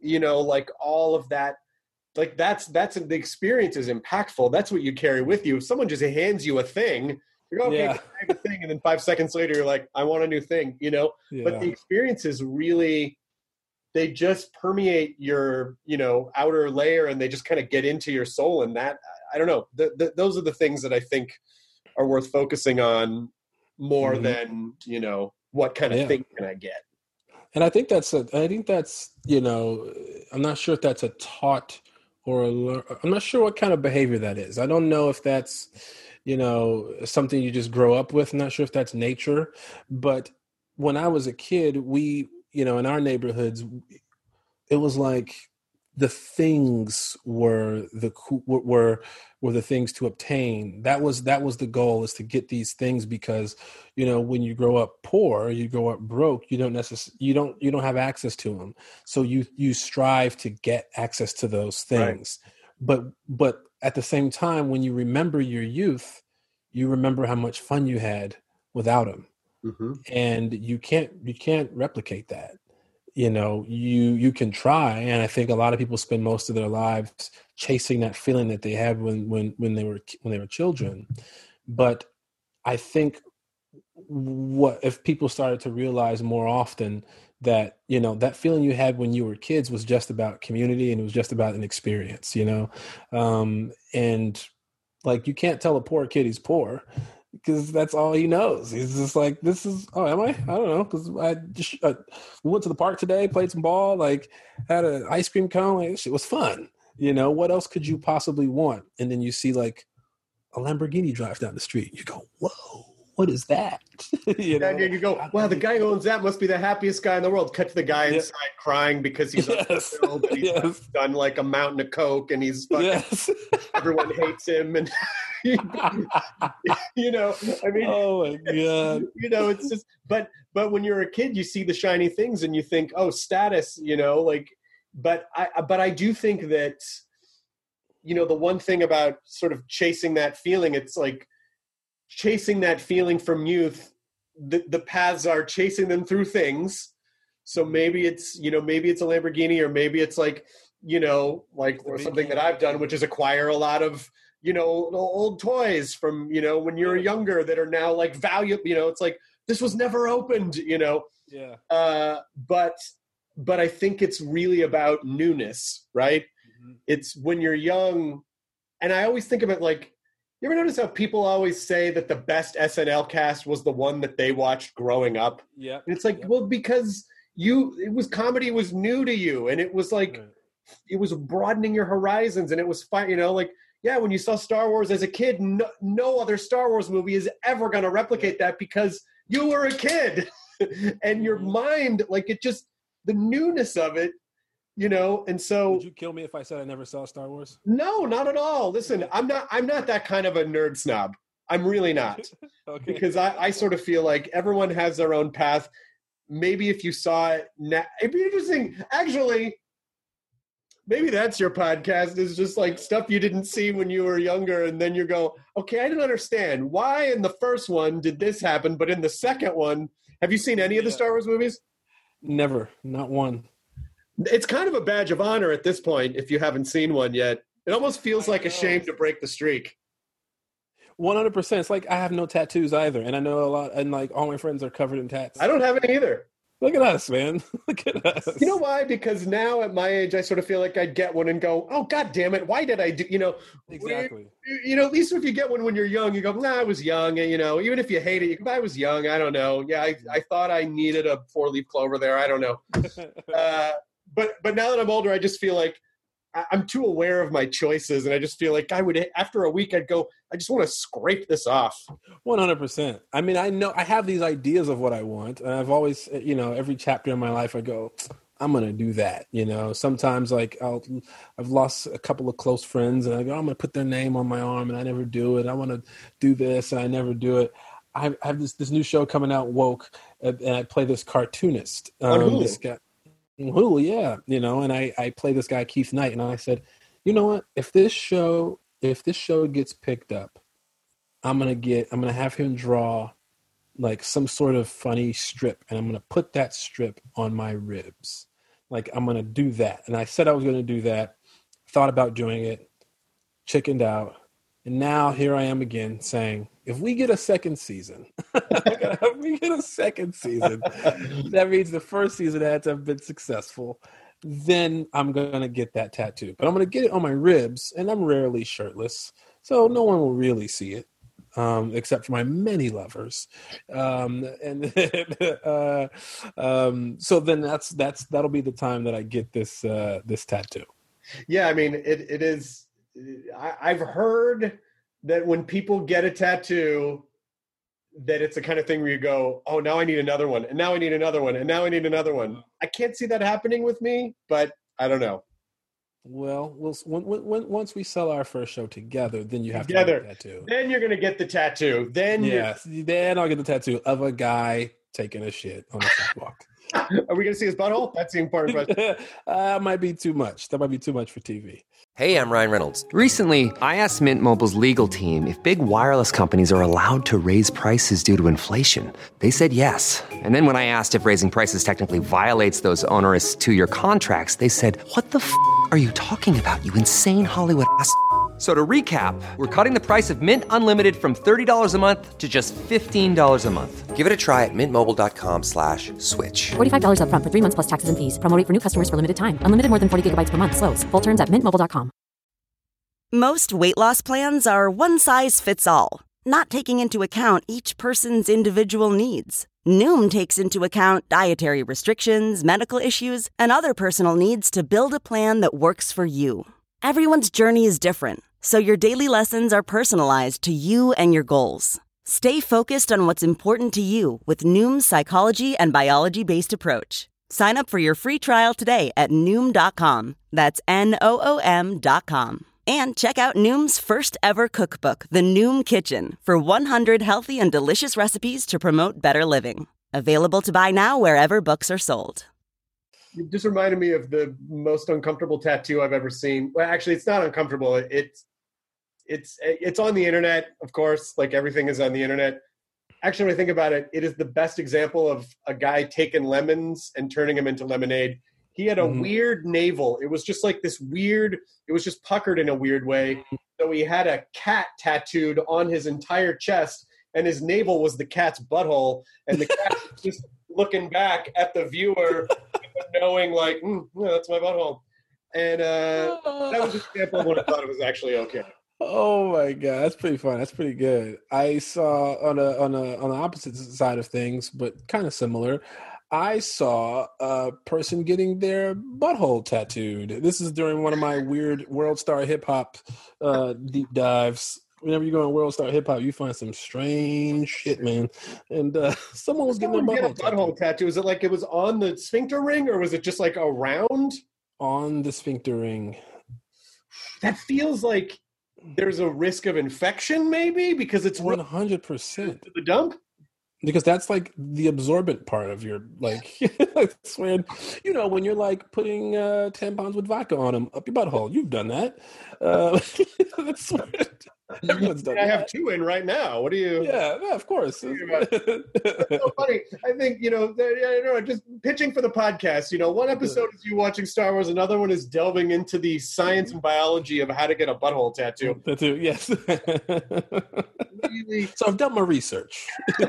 Speaker 1: you know, like all of that. Like that's that's the experience is impactful. That's what you carry with you. If someone just hands you a thing, you're okay, yeah. I have a thing, and then five seconds later you're like, I want a new thing, you know. Yeah. But the experience is really they just permeate your you know outer layer and they just kind of get into your soul and that i don't know the, the, those are the things that i think are worth focusing on more mm-hmm. than you know what kind of yeah. thing can I get.
Speaker 3: And I think that's a, I think that's you know I'm not sure if that's a taught or a, I'm not sure what kind of behavior that is. I don't know if that's you know something you just grow up with. I'm not sure if that's nature, but when I was a kid, we you know in our neighborhoods, it was like the things were the were were the things to obtain. That was that was the goal is to get these things because you know when you grow up poor you grow up broke you don't necessarily you don't you don't have access to them so you you strive to get access to those things. Right. but but at the same time when you remember your youth you remember how much fun you had without them mm-hmm. and you can't you can't replicate that you know you you can try and i think a lot of people spend most of their lives chasing that feeling that they had when when when they were when they were children. But i think what if people started to realize more often that you know that feeling you had when you were kids was just about community and it was just about an experience you know? Um and like you can't tell a poor kid he's poor because that's all he knows. He's just like, this is, oh, am I? I don't know. Because I just uh, we went to the park today, played some ball, like had an ice cream cone. Like, it was fun. You know, what else could you possibly want? And then you see like a Lamborghini drive down the street. You go, whoa. What is that?
Speaker 1: you know? And you go, wow, the guy who owns that must be the happiest guy in the world. Cut to the guy inside crying because he's, yes. he's yes. done like a mountain of coke and he's fucking, yes. everyone hates him and you know, I mean,
Speaker 3: oh my god,
Speaker 1: you know, it's just, but but when you're a kid, you see the shiny things and you think, oh, status, you know, like, but I but I do think that, you know, the one thing about sort of chasing that feeling, it's like chasing that feeling from youth. The the paths are chasing them through things. So maybe it's you know maybe it's a Lamborghini or maybe it's like you know like something that I've done, which is acquire a lot of you know old toys from you know when you were younger that are now like valuable you know it's like this was never opened you know
Speaker 3: yeah
Speaker 1: uh but but i think it's really about newness right mm-hmm. it's when you're young and i always think of it like you ever notice how people always say that the best snl cast was the one that they watched growing up?
Speaker 3: Yeah.
Speaker 1: And it's like well because you it was comedy was new to you and it was like right. it was broadening your horizons and it was fine you know like yeah, when you saw Star Wars as a kid, no, no other Star Wars movie is ever going to replicate that because you were a kid. And your mm-hmm. mind, like it just, the newness of it, you know, and so.
Speaker 3: Would you kill me if I said I never saw Star Wars?
Speaker 1: No, not at all. Listen, I'm not, I'm not that kind of a nerd snob. I'm really not. okay. Because I, I sort of feel like everyone has their own path. Maybe if you saw it, now, it'd be interesting. Actually, maybe that's your podcast is just like stuff you didn't see when you were younger and then you go okay i didn't understand why in the first one did this happen but in the second one Have you seen any of the
Speaker 3: Yeah.
Speaker 1: Star Wars movies?
Speaker 3: Never, not one.
Speaker 1: It's kind of a badge of honor at this point if you haven't seen one yet. It almost feels like a shame to break the streak.
Speaker 3: One hundred percent. It's like I have no tattoos either, and I know a lot, and like all my friends are covered in tats.
Speaker 1: I don't have any either.
Speaker 3: Look at us, man. Look at us.
Speaker 1: You know why? Because now at my age, I sort of feel like I'd get one and go, "Oh God damn it! Why did I do?" You know,
Speaker 3: exactly.
Speaker 1: you- you know. At least if you get one when you're young, you go, "Nah, I was young." And you know, even if you hate it, you go, "I was young. I don't know. Yeah, I, I thought I needed a four leaf clover there. I don't know." Uh, but but now that I'm older, I just feel like I'm too aware of my choices, and I just feel like I would after a week, I'd go, "I just want to scrape this off."
Speaker 3: One hundred percent. I mean, I know I have these ideas of what I want, and I've always, eh, you know, every chapter in my life, I go, I'm gonna do that. You know, sometimes like I'll, I've lost a couple of close friends, and I go, I'm gonna put their name on my arm, and I never do it. I want to do this, and I never do it. I have, this this new show coming out, woke, and I play this cartoonist.
Speaker 1: On um, Hulu.
Speaker 3: This guy, Hulu, yeah, you know, and I I play this guy Keith Knight, and I said, you know what? If this show if this show gets picked up, I'm gonna get I'm gonna have him draw like some sort of funny strip, and I'm gonna put that strip on my ribs. Like I'm gonna do that, and I said I was gonna do that. Thought about doing it, chickened out, and now here I am again saying, if we get a second season, if we get a second season, that means the first season had to have been successful. Then I'm gonna get that tattoo, but I'm gonna get it on my ribs, and I'm rarely shirtless, so no one will really see it, um, except for my many lovers. Um, and uh, um, so then that's that's that'll be the time that I get this uh, this tattoo.
Speaker 1: Yeah, I mean, it, it is. I, I've heard that when people get a tattoo, that it's the kind of thing where you go, "Oh, now I need another one, and now I need another one, and now I need another one." I can't see that happening with me, but I don't know.
Speaker 3: Well, we'll when, when, once we sell our first show together, then you have
Speaker 1: Together.
Speaker 3: to get the tattoo.
Speaker 1: Then you're gonna get the tattoo. Then
Speaker 3: Yes, then I'll get the tattoo of a guy taking a shit on the sidewalk.
Speaker 1: are we gonna see his butthole? That's the important question.
Speaker 3: uh, might be too much. That might be too much for TV.
Speaker 5: Hey, I'm Ryan Reynolds. Recently, I asked Mint Mobile's legal team if big wireless companies are allowed to raise prices due to inflation. They said yes. And then when I asked if raising prices technically violates those onerous two year contracts, they said, What the f are you talking about, you insane Hollywood ass? F- So to recap, we're cutting the price of Mint Unlimited from $30 a month to just $15 a month. Give it a try at mintmobile.com slash switch.
Speaker 6: $45 upfront for three months plus taxes and fees. Promo rate for new customers for limited time. Unlimited more than 40 gigabytes per month. Slows. Full terms at mintmobile.com.
Speaker 7: Most weight loss plans are one size fits all, not taking into account each person's individual needs. Noom takes into account dietary restrictions, medical issues, and other personal needs to build a plan that works for you. Everyone's journey is different, so your daily lessons are personalized to you and your goals. Stay focused on what's important to you with Noom's psychology and biology based approach. Sign up for your free trial today at Noom.com. That's N O O M.com. And check out Noom's first ever cookbook, The Noom Kitchen, for 100 healthy and delicious recipes to promote better living. Available to buy now wherever books are sold.
Speaker 1: You just reminded me of the most uncomfortable tattoo I've ever seen. Well, actually, it's not uncomfortable. It's it's it's on the internet, of course. Like everything is on the internet. Actually, when I think about it, it is the best example of a guy taking lemons and turning them into lemonade. He had a
Speaker 3: Mhm.
Speaker 1: weird navel. It was just like this weird. It was just puckered in a weird way. So he had a cat tattooed on his entire chest, and his navel was the cat's butthole, and the cat was just looking back at the viewer, knowing like, mm, yeah, that's my butthole. And uh, that was an example of when I thought it was actually okay.
Speaker 3: Oh my god, that's pretty fun. That's pretty good. I saw on a on a on the opposite side of things, but kind of similar. I saw a person getting their butthole tattooed. This is during one of my weird World Star Hip Hop uh, deep dives. Whenever you go on World Star Hip Hop, you find some strange shit, man. And uh, someone was getting
Speaker 1: Someone
Speaker 3: their
Speaker 1: get a
Speaker 3: butthole,
Speaker 1: butthole tattoo. Was it like it was on the sphincter ring, or was it just like around?
Speaker 3: on the sphincter ring.
Speaker 1: That feels like there's a risk of infection, maybe because it's
Speaker 3: hundred percent.
Speaker 1: to the dump.
Speaker 3: because that's like the absorbent part of your like it's when you know when you're like putting uh tampons with vodka on them up your butthole you've done that uh that's what, Everyone's done
Speaker 1: I have two in right now. What do you?
Speaker 3: Yeah, yeah, of course.
Speaker 1: so funny. I think you know, you know, just pitching for the podcast. You know, one episode is you watching Star Wars, another one is delving into the science mm-hmm. and biology of how to get a butthole tattoo.
Speaker 3: Tattoo, yes.
Speaker 1: Really,
Speaker 3: so I've done my research.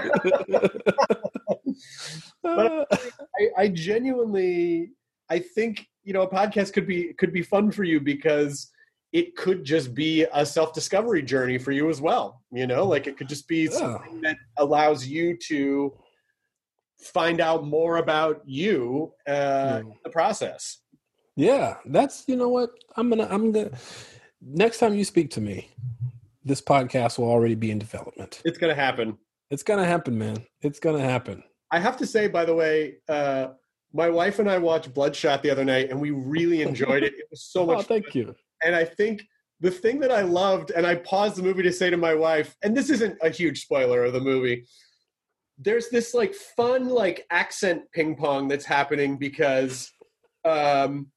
Speaker 1: But- I, I genuinely, I think you know, a podcast could be could be fun for you because it could just be a self discovery journey for you as well. You know, like it could just be
Speaker 3: Yeah.
Speaker 1: something that allows you to find out more about you uh, in the process.
Speaker 3: Yeah, that's you know what I'm gonna I'm gonna next time you speak to me, this podcast will already be in development.
Speaker 1: It's to happen.
Speaker 3: It's gonna happen, man. It's gonna happen.
Speaker 1: I have to say, by the way, uh, my wife and I watched Bloodshot the other night, and we really enjoyed it. It was so much
Speaker 3: Oh, thank you.
Speaker 1: And I think the thing that I loved, and I paused the movie to say to my wife, and this isn't a huge spoiler of the movie. There's this like fun like accent ping pong that's happening because um,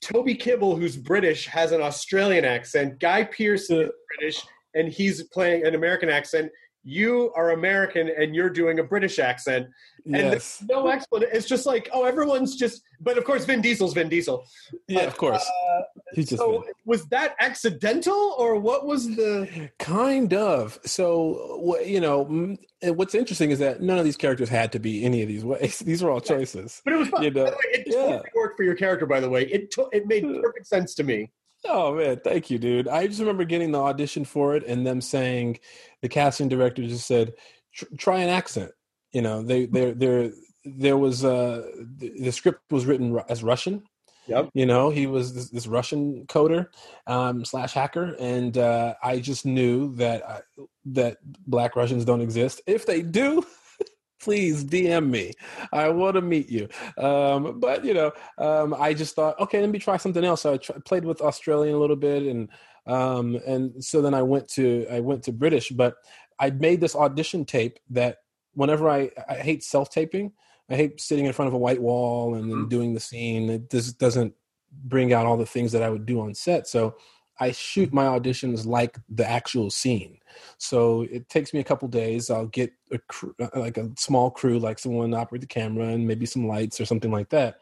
Speaker 1: Toby Kebbell, who's British, has an Australian accent. Guy Pearce is British, and he's playing an American accent. You are American, and you're doing a British accent. And
Speaker 3: Yes.
Speaker 1: no explanation. It's just like, oh, everyone's just. But of course, Vin Diesel's Vin Diesel.
Speaker 3: Yeah, of course.
Speaker 1: Uh,
Speaker 3: He's just
Speaker 1: so
Speaker 3: been-
Speaker 1: was that accidental, or what was the?
Speaker 3: kind of. So you know, what's interesting is that none of these characters had to be any of these ways. These were all choices.
Speaker 1: But it was fun.
Speaker 3: You know,
Speaker 1: way, it
Speaker 3: yeah.
Speaker 1: totally worked for your character. By the way, it to, it made perfect sense to me.
Speaker 3: Oh man, thank you, dude. I just remember getting the audition for it and them saying, the casting director just said, "Try an accent." You know, they there there there was uh the, the script was written as Russian.
Speaker 1: Yep.
Speaker 3: You know, he was this, this Russian coder um, slash hacker, and uh, I just knew that I, that Black Russians don't exist. If they do. Please DM me. I want to meet you. Um, but you know, um, I just thought, okay, let me try something else. So I tr- played with Australian a little bit, and um, and so then I went to I went to British. But I made this audition tape that whenever I I hate self taping, I hate sitting in front of a white wall and then doing the scene. It just doesn't bring out all the things that I would do on set. So I shoot my auditions like the actual scene. So it takes me a couple days. I'll get a crew, like a small crew, like someone to operate the camera and maybe some lights or something like that.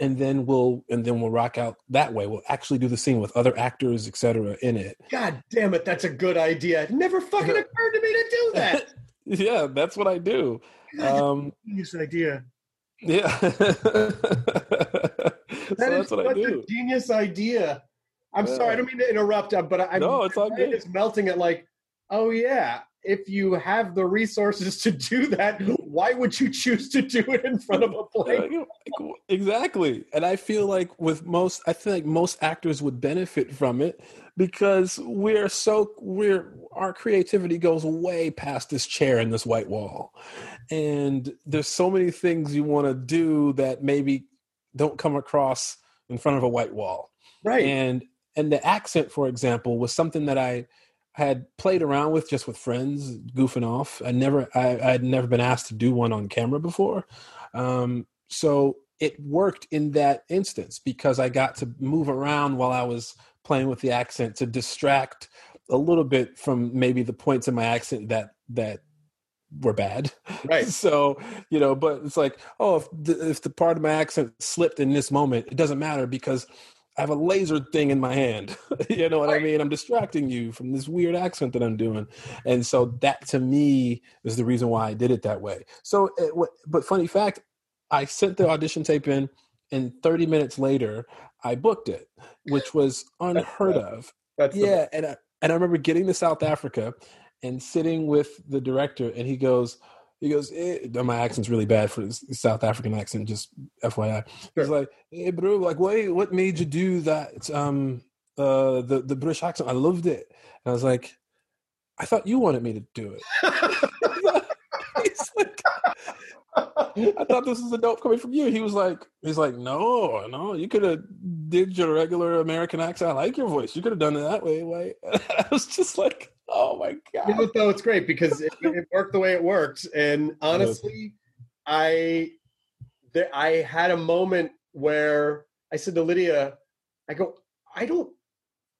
Speaker 3: And then we'll and then we'll rock out that way. We'll actually do the scene with other actors, etc. in it.
Speaker 1: God damn it, that's a good idea. It never fucking occurred to me to do that.
Speaker 3: yeah, that's what I do. Um,
Speaker 1: Genius idea.
Speaker 3: yeah, so
Speaker 1: That is
Speaker 3: that's what I do.
Speaker 1: a genius idea. I'm sorry, I don't mean to interrupt, uh, but I,
Speaker 3: No, it's all good.
Speaker 1: is melting at like, oh yeah, if you have the resources to do that, why would you choose to do it in front of a plane?
Speaker 3: you know, like, exactly and i feel like with most i feel like most actors would benefit from it because we're so we're our creativity goes way past this chair and this white wall and there's so many things you want to do that maybe don't come across in front of a white wall
Speaker 1: Right.
Speaker 3: and and the accent for example was something that i had played around with just with friends goofing off. I never i i'd never been asked to do one on camera before. Um so it worked in that instance because i got to move around while i was playing with the accent to distract a little bit from maybe the points in my accent that that were bad.
Speaker 1: Right.
Speaker 3: so you know but it's like oh if the, if the part of my accent slipped in this moment it doesn't matter because I have a laser thing in my hand. you know what I mean? I'm distracting you from this weird accent that I'm doing. And so that to me is the reason why I did it that way. So, it, what- but funny fact, I sent the audition tape in, and 30 minutes later, I booked it, which was unheard of.
Speaker 1: That's
Speaker 3: Yeah, and I, and I remember getting to South Africa and sitting with the director, and he goes, he goes, eh, my accent's really bad for this South African accent, just FYI. He's like, hey, bro, like, what, what made you do that? Um, uh, the the British accent, I loved it. And I was like, I thought you wanted me to do it. He's like, I thought this was a dope coming from you. He was like, he's like, no, no, you could have did your regular American accent. I like your voice. You could have done it that way. Why? I was just like, oh my god.
Speaker 1: You know, though it's great because it, it worked the way it worked, and honestly, I there, I had a moment where I said to Lydia, I go, I don't,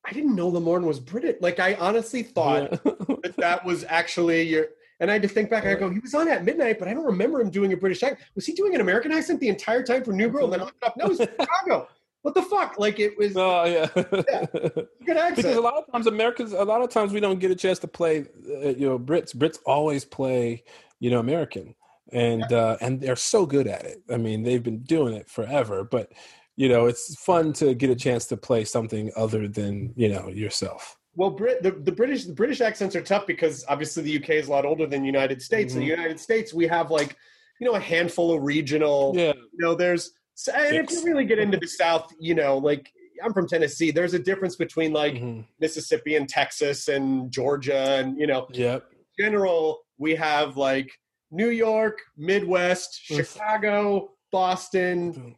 Speaker 1: I didn't know Lamorne was British. Like I honestly thought
Speaker 3: Yeah.
Speaker 1: that that was actually your. And I had to think back. I go, he was on at midnight, but I don't remember him doing a British accent. Was he doing an American accent the entire time for New Girl? And then I looked up, no, he's from Chicago. What the fuck? Like it was
Speaker 3: Oh yeah.
Speaker 1: good accent.
Speaker 3: because a lot of times Americans, a lot of times we don't get a chance to play. Uh, you know, Brits. Brits always play. You know, American, and uh, and they're so good at it. I mean, they've been doing it forever. But you know, it's fun to get a chance to play something other than you know yourself.
Speaker 1: Well, Brit, the, the British the British accents are tough because obviously the UK is a lot older than the United States. In the. United States, we have like you know a handful of regional.
Speaker 3: Yeah.
Speaker 1: You know, there's and if you really get into the South, you know, like I'm from Tennessee. There's a difference between like
Speaker 3: Mhm.
Speaker 1: Mississippi and Texas and Georgia, and you know,
Speaker 3: Yep.
Speaker 1: in general, we have like New York, Midwest. Chicago, Boston,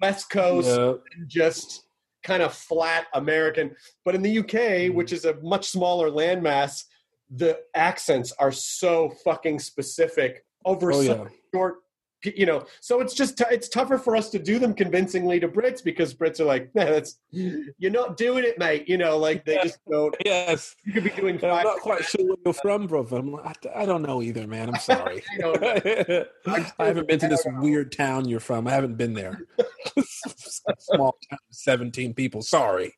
Speaker 1: West Coast,
Speaker 3: Yep.
Speaker 1: and just kind of flat American. But in the UK,
Speaker 3: Mm-hmm.
Speaker 1: which is a much smaller landmass, the accents are so fucking specific over
Speaker 3: Oh,
Speaker 1: such
Speaker 3: yeah.
Speaker 1: short. You know, so it's just t- it's tougher for us to do them convincingly to Brits because Brits are like, nah, that's you're not doing it, mate. You know, like they just don't.
Speaker 3: Yes.
Speaker 1: You could be doing
Speaker 3: And I'm not quite sure where you're from, brother I'm like, I, I don't know either, man. I'm sorry.
Speaker 1: I.
Speaker 3: I haven't been to this weird town you're from. I haven't been there. Small town, 17 people. Sorry.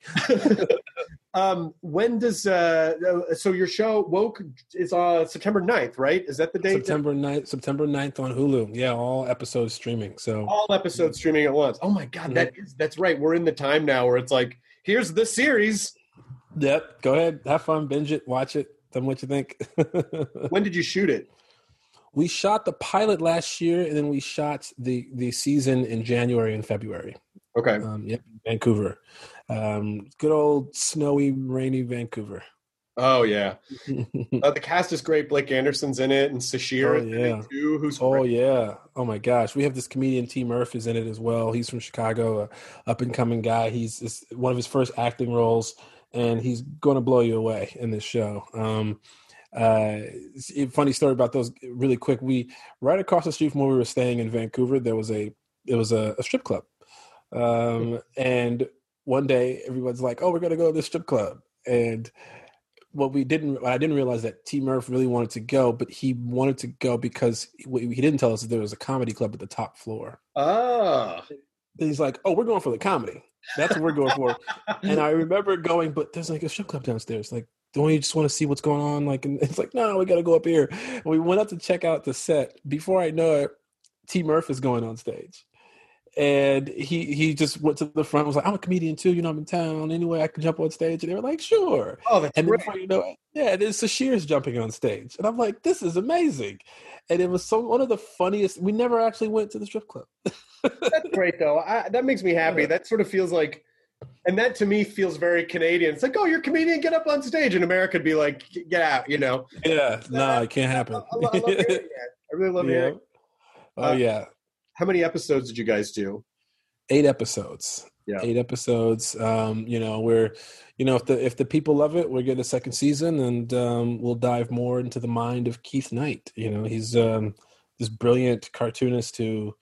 Speaker 1: Um, when does uh, uh, so your show woke is uh September 9th, right? Is that the date?
Speaker 3: September 9th, September 9th on Hulu. Yeah, all episodes streaming. So
Speaker 1: All episodes streaming at once. Oh my god, that is that's right. We're in the time now where it's like, here's the series.
Speaker 3: Yep. Go ahead. Have fun. Binge it. Watch it. Tell me what you think.
Speaker 1: When did you shoot it?
Speaker 3: we shot the pilot last year, and then we shot the the season in January and February.
Speaker 1: Okay.
Speaker 3: Um, yep, Vancouver. Um, good old snowy, rainy Vancouver.
Speaker 1: Oh yeah. Uh, the cast is great. Blake Anderson's in it, and Sasheer
Speaker 3: Oh, yeah.
Speaker 1: too. Who's
Speaker 3: Oh
Speaker 1: great.
Speaker 3: yeah. Oh my gosh. We have this comedian T Murph is in it as well. He's from Chicago, up and coming guy. He's one of his first acting roles, and he's going to blow you away in this show. Um, uh, funny story about those. Really quick, we right across the street from where we were staying in Vancouver, there was a it was a, a strip club, um, and one day everyone's like, "Oh, we're going to go to this strip club," and what we didn't what I didn't realize that T Murph really wanted to go, but he wanted to go because what he didn't tell us that there was a comedy club at the top floor.
Speaker 1: Ah.
Speaker 3: And he's like, "Oh, we're going for the comedy. That's what we're going for." and I remember going, but there's like a strip club downstairs. Like, don't you just want to see what's going on? Like, and it's like, no, we got to go up here. And we went up to check out the set. Before I know it, T Murph is going on stage. And he he just went to the front. and Was like, I'm a comedian too. You know, I'm in town. Anyway, I can jump on stage. And they were like, sure.
Speaker 1: Oh, that's
Speaker 3: And then
Speaker 1: great.
Speaker 3: before you know yeah, then Sasheer's jumping on stage. And I'm like, this is amazing. And it was so one of the funniest. We never actually went to the strip club.
Speaker 1: That's great though. I, that makes me happy. That sort of feels like, and that to me feels very Canadian. It's like, oh, you're a comedian, get up on stage. In America, would be like, get out. You know.
Speaker 3: Yeah, no, it can't happen.
Speaker 1: I, lo- I love hearing that. I really love
Speaker 3: Yeah.
Speaker 1: hearing.
Speaker 3: Oh
Speaker 1: Uh,
Speaker 3: yeah,
Speaker 1: How many episodes did you guys do?
Speaker 3: eight episodes.
Speaker 1: Yeah.
Speaker 3: Eight episodes. Um, you know, we're, you know, if the if the people love it, we're getting a second season, and um, we'll dive more into the mind of Keith Knight. You know, he's um, this brilliant cartoonist who,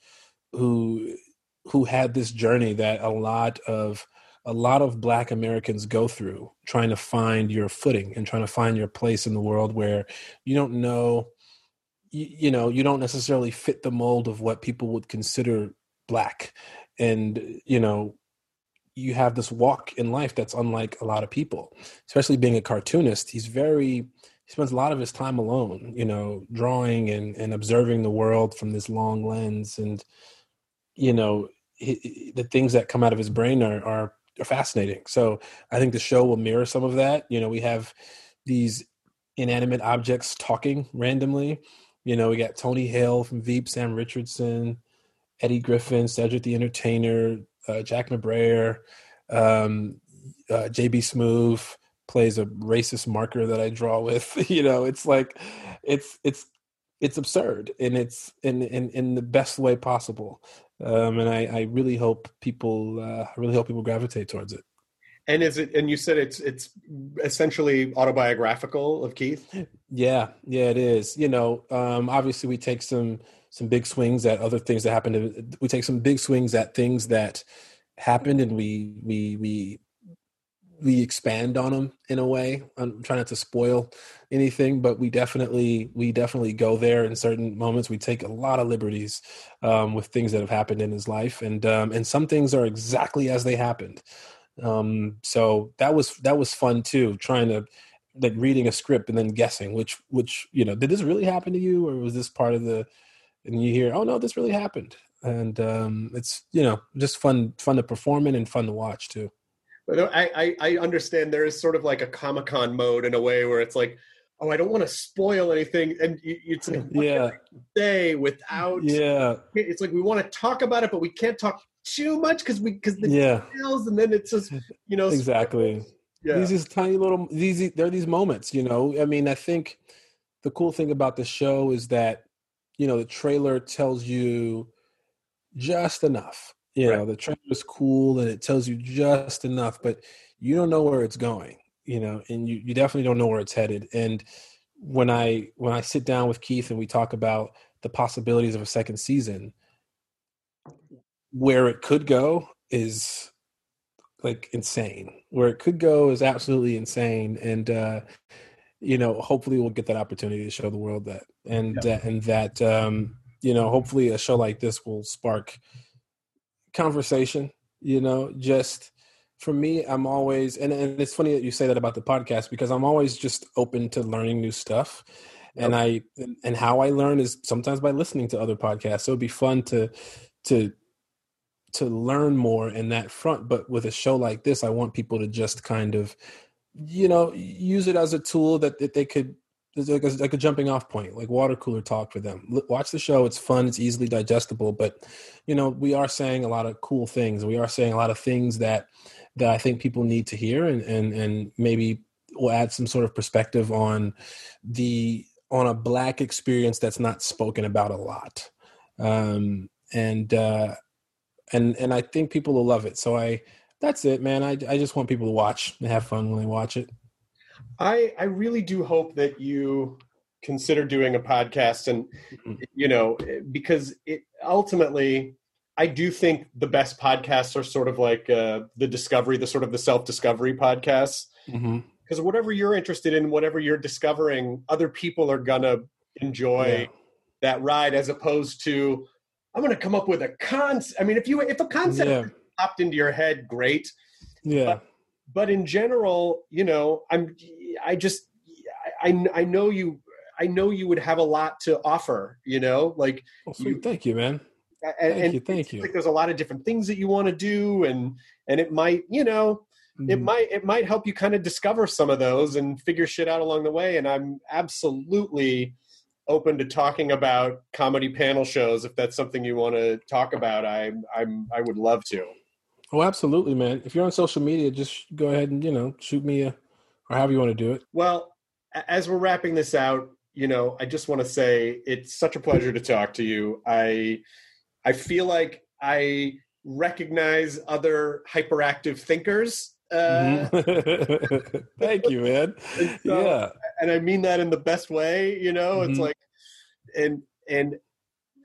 Speaker 3: who, who had this journey that a lot of a lot of Black Americans go through, trying to find your footing and trying to find your place in the world where you don't know you, you know you don't necessarily fit the mold of what people would consider black. And you know you have this walk in life that's unlike a lot of people especially being a cartoonist. He's very he spends a lot of his time alone you know drawing and, and observing the world from this long lens. And you know he, he- the things that come out of his brain are, are are fascinating. So i think the show will mirror some of that. You know we have these inanimate objects talking randomly you know we got tony hale from veep sam richardson Eddie Griffin, Cedric the Entertainer, uh, Jack McBrayer, um, uh, JB Smoove plays a racist marker that I draw with. you know, it's like it's it's it's absurd and it's in in in the best way possible. Um, and I, I really hope people uh, I really hope people gravitate towards it.
Speaker 1: And is it? And you said it's it's essentially autobiographical of Keith.
Speaker 3: Yeah, yeah, it is. You know, um, obviously we take some some big swings at other things that happened. To, we take some big swings at things that happened, and we we we we expand on them in a way. I'm trying not to spoil anything, but we definitely we definitely go there in certain moments. We take a lot of liberties um, with things that have happened in his life, and um, and some things are exactly as they happened. Um, so that was that was fun too, trying to like reading a script and then guessing which which you know did this really happen to you or was this part of the and you hear oh no this really happened. And um, it's you know just fun fun to perform in and fun to watch too.
Speaker 1: But I, I, I understand there is sort of like a Comic Con mode in a way where it's like, oh, I don't want to spoil anything, and it's like,
Speaker 3: yeah,
Speaker 1: say without
Speaker 3: yeah,
Speaker 1: it's like we want to talk about it, but we can't talk too much because we because the
Speaker 3: yeah.
Speaker 1: details, and then it's just you know
Speaker 3: exactly. Yeah. These is tiny little these there are these moments, you know. I mean, I think the cool thing about the show is that you know the trailer tells you just enough. You right. know, the trailer is cool and it tells you just enough, but you don't know where it's going. You know, and you, you definitely don't know where it's headed. And when I when I sit down with Keith and we talk about the possibilities of a second season, where it could go is like insane. Where it could go is absolutely insane, and uh, you know, hopefully, we'll get that opportunity to show the world that, and yeah. uh, and that um, you know, hopefully, a show like this will spark conversation. You know, just for me, I'm always, and, and it's funny that you say that about the podcast because I'm always just open to learning new stuff. And I and how I learn is sometimes by listening to other podcasts. So it'd be fun to to to learn more in that front. But with a show like this, I want people to just kind of, you know, use it as a tool that, that they could like a, like a jumping off point, like water cooler talk for them. watch the show; it's fun, it's easily digestible. But you know, we are saying a lot of cool things. We are saying a lot of things that that I think people need to hear, and and and maybe will add some sort of perspective on the on a black experience that's not spoken about a lot. Um, and uh, and and I think people will love it. So I that's it, man. I I just want people to watch and have fun when they watch it.
Speaker 1: I I really do hope that you consider doing a podcast and mm-hmm. you know because it ultimately I do think the best podcasts are sort of like uh, the discovery, the sort of the self discovery podcasts. Because mm-hmm. whatever you're interested in, whatever you're discovering, other people are gonna enjoy yeah. that ride, as opposed to I'm going to come up with a concept. I mean, if you if a concept yeah. popped into your head, great.
Speaker 3: Yeah.
Speaker 1: But, but, in general, you know, I'm I just I I know you I know you would have a lot to offer. You know, like
Speaker 3: well, you, thank you, man.
Speaker 1: And, thank
Speaker 3: you, thank you.
Speaker 1: Like there's a lot of different things that you want to do, and and it might you know mm-hmm. it might it might help you kind of discover some of those and figure shit out along the way. And I'm absolutely open to talking about comedy panel shows if that's something you want to talk about. I I'm I would love to.
Speaker 3: Oh, absolutely, man. If you're on social media, just go ahead and you know shoot me a, or however you want to do it.
Speaker 1: Well, as we're wrapping this out, you know, I just want to say it's such a pleasure to talk to you. I I feel like I recognize other hyperactive thinkers. Uh,
Speaker 3: mm-hmm. Thank you, man.
Speaker 1: and
Speaker 3: so, yeah,
Speaker 1: and I mean that in the best way. You know, it's mm-hmm. like and and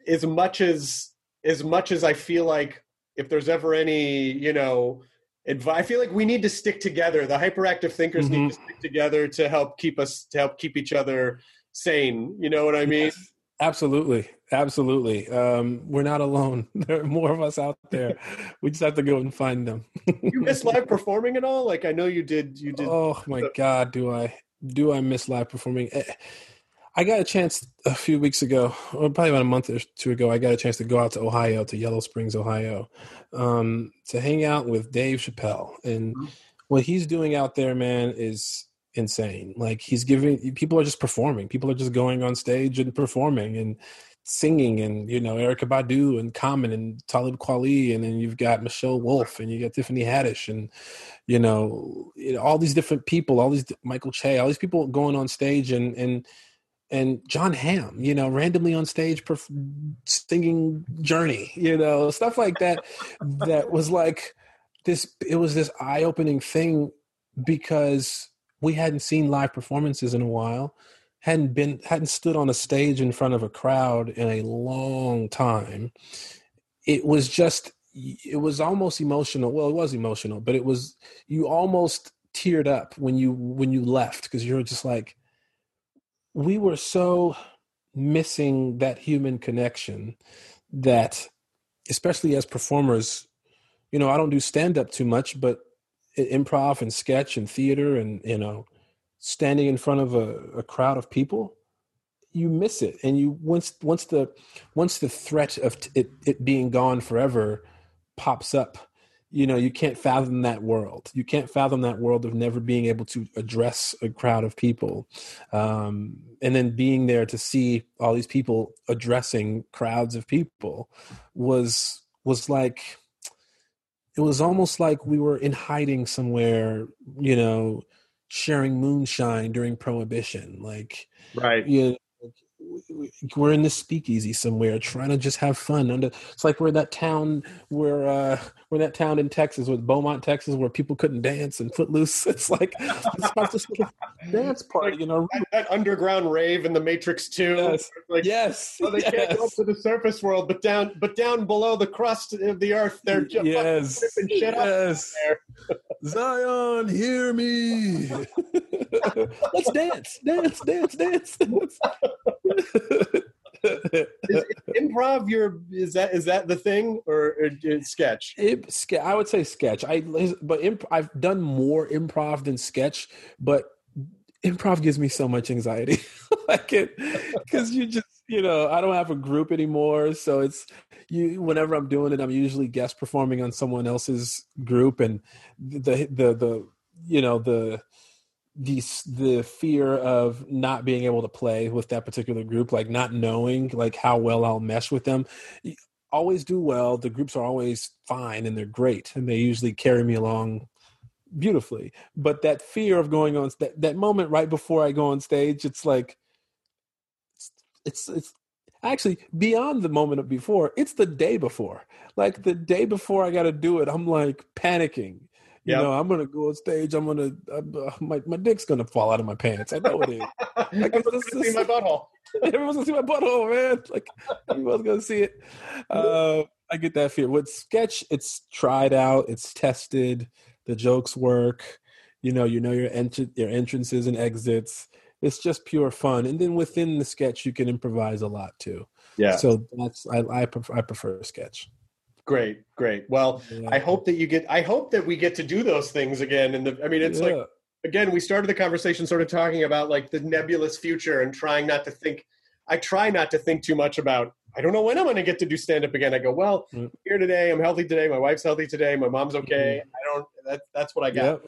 Speaker 1: as much as as much as I feel like if there's ever any you know advice, I feel like we need to stick together. The hyperactive thinkers mm-hmm. need to stick together to help keep us to help keep each other sane. You know what I mean? Yes.
Speaker 3: Absolutely, absolutely. Um, we're not alone. There are more of us out there. we just have to go and find them.
Speaker 1: you miss live performing at all? Like I know you did. You did.
Speaker 3: Oh my god, do I? Do I miss live performing? Eh, I got a chance a few weeks ago, or probably about a month or two ago. I got a chance to go out to Ohio, to Yellow Springs, Ohio, um, to hang out with Dave Chappelle. And mm-hmm. what he's doing out there, man, is insane. Like he's giving people are just performing. People are just going on stage and performing and singing and you know Erykah Badu and Common and Talib Kweli and then you've got Michelle Wolf and you got Tiffany Haddish and you know, you know all these different people, all these Michael Che, all these people going on stage and and and Jon Hamm, you know, randomly on stage perf- singing Journey, you know, stuff like that. that was like this. It was this eye-opening thing because we hadn't seen live performances in a while, hadn't been hadn't stood on a stage in front of a crowd in a long time. It was just it was almost emotional. Well, it was emotional, but it was you almost teared up when you when you left because you were just like we were so missing that human connection that especially as performers you know i don't do stand up too much but improv and sketch and theater and you know standing in front of a, a crowd of people you miss it. And you once once the once the threat of t- it, it being gone forever pops up you know you can't fathom that world. You can't fathom that world of never being able to address a crowd of people. Um, and then being there to see all these people addressing crowds of people was was like it was almost like we were in hiding somewhere you know sharing moonshine during prohibition like
Speaker 1: right.
Speaker 3: you we're in this speakeasy somewhere trying to just have fun under it's like we're in that town where uh we're in that town in texas with beaumont texas where people couldn't dance and footloose. It's like it's like this dance party you know?
Speaker 1: That, that, underground rave in the matrix 2
Speaker 3: yes.
Speaker 1: Like,
Speaker 3: yes.
Speaker 1: well, they
Speaker 3: yes.
Speaker 1: can't go up to the surface world but down but down below the crust of the earth they're just
Speaker 3: yes.
Speaker 1: shit
Speaker 3: yes. zion hear me. Let's dance. Dance dance dance, dance
Speaker 1: is, improv your is that is that the thing or, or sketch?
Speaker 3: It, I would say sketch. I but imp, I've done more improv than sketch, but improv gives me so much anxiety. like it because you just you know I don't have a group anymore, so it's you. Whenever I'm doing it, I'm usually guest performing on someone else's group, and the the the you know the the the fear of not being able to play with that particular group, like not knowing like how well I'll mesh with them. Always do well. The groups are always fine and they're great, and they usually carry me along beautifully. But that fear of going on that that moment right before I go on stage, it's like it's it's, it's actually beyond the moment of before. It's the day before. Like the day before I got to do it, I'm like panicking you yep. know, I'm gonna go on stage. I'm gonna uh, my my dick's gonna fall out of my pants. I know it is.
Speaker 1: Like, everyone's gonna see my butthole.
Speaker 3: everyone's gonna see my butthole, man. Like everyone's gonna see it. Uh, I get that fear. With sketch, it's tried out, it's tested. The jokes work. You know, you know your entr- your entrances and exits. It's just pure fun, and then within the sketch, you can improvise a lot too.
Speaker 1: Yeah.
Speaker 3: So that's I I prefer, I prefer sketch.
Speaker 1: Great, great. Well, yeah. I hope that you get. I hope that we get to do those things again. And the, I mean, it's yeah. like again, we started the conversation sort of talking about like the nebulous future and trying not to think. I try not to think too much about. I don't know when I'm going to get to do stand up again. I go, well, mm. here today. I'm healthy today. My wife's healthy today. My mom's okay. Mm. I don't. That, that's what I got.
Speaker 3: Yep.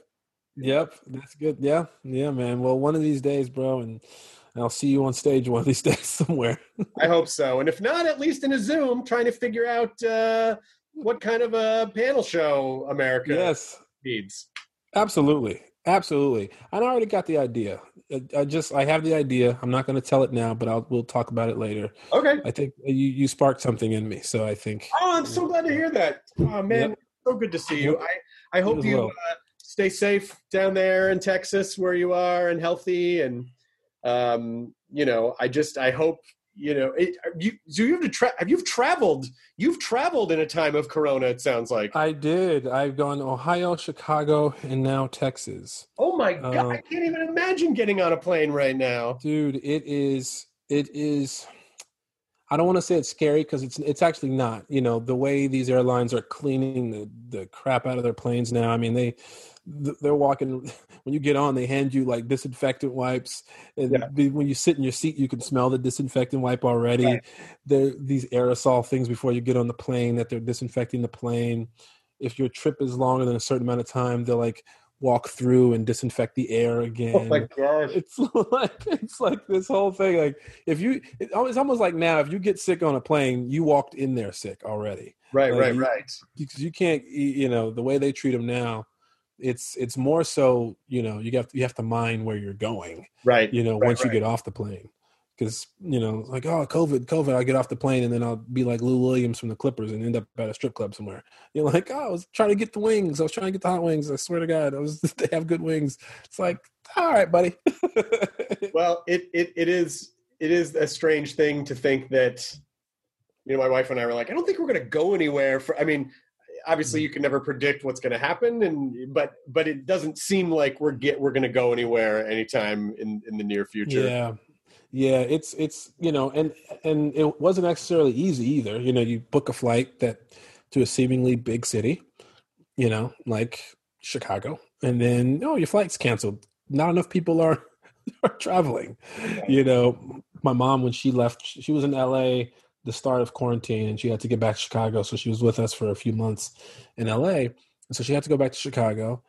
Speaker 3: Yep. That's good. Yeah. Yeah, man. Well, one of these days, bro, and I'll see you on stage one of these days somewhere.
Speaker 1: I hope so. And if not, at least in a Zoom, trying to figure out uh, what kind of a panel show America
Speaker 3: yes.
Speaker 1: needs.
Speaker 3: Absolutely. Absolutely. And I already got the idea. I just I have the idea. I'm not going to tell it now, but I'll we'll talk about it later.
Speaker 1: Okay.
Speaker 3: I think you you sparked something in me, so I think.
Speaker 1: Oh, I'm so glad to hear that. Oh man, yep. so good to see you. I I hope you well. uh, stay safe down there in Texas where you are and healthy and um you know, I just I hope you know, it, you so you have to tra- have you've traveled. You've traveled in a time of Corona. It sounds like
Speaker 3: I did. I've gone Ohio, Chicago, and now Texas.
Speaker 1: Oh my god! Uh, I can't even imagine getting on a plane right now,
Speaker 3: dude. It is. It is. I don't want to say it's scary because it's it's actually not. You know the way these airlines are cleaning the the crap out of their planes now. I mean they they're walking when you get on they hand you like disinfectant wipes and yeah. when you sit in your seat you can smell the disinfectant wipe already right. there these aerosol things before you get on the plane that they're disinfecting the plane if your trip is longer than a certain amount of time they'll like walk through and disinfect the air again.
Speaker 1: Oh my gosh.
Speaker 3: It's like it's like this whole thing. Like if you it's almost like now if you get sick on a plane, you walked in there sick already.
Speaker 1: Right,
Speaker 3: like
Speaker 1: right, right.
Speaker 3: Because you can't you know, the way they treat them now, it's it's more so you know you have to, you have to mind where you're going
Speaker 1: right
Speaker 3: you know
Speaker 1: right,
Speaker 3: once
Speaker 1: right.
Speaker 3: you get off the plane. Because you know like oh covid covid i get off the plane and then i'll be like lou williams from the clippers and end up at a strip club somewhere. You're like oh i was trying to get the wings. I was trying to get the hot wings. I swear to god i was they have good wings. It's like all right buddy.
Speaker 1: Well it, it it is it is a strange thing to think that you know my wife and i were like i don't think we're going to go anywhere for i mean obviously you can never predict what's going to happen, and but but it doesn't seem like we're get we're going to go anywhere anytime in in the near future.
Speaker 3: Yeah, yeah. It's it's you know, and and it wasn't necessarily easy either. You know, you book a flight that to a seemingly big city, you know, like Chicago, and then oh, your flight's canceled. Not enough people are are traveling. You know, my mom when she left, she was in LA the start of quarantine and she had to get back to Chicago. So she was with us for a few months in LA. And so she had to go back to Chicago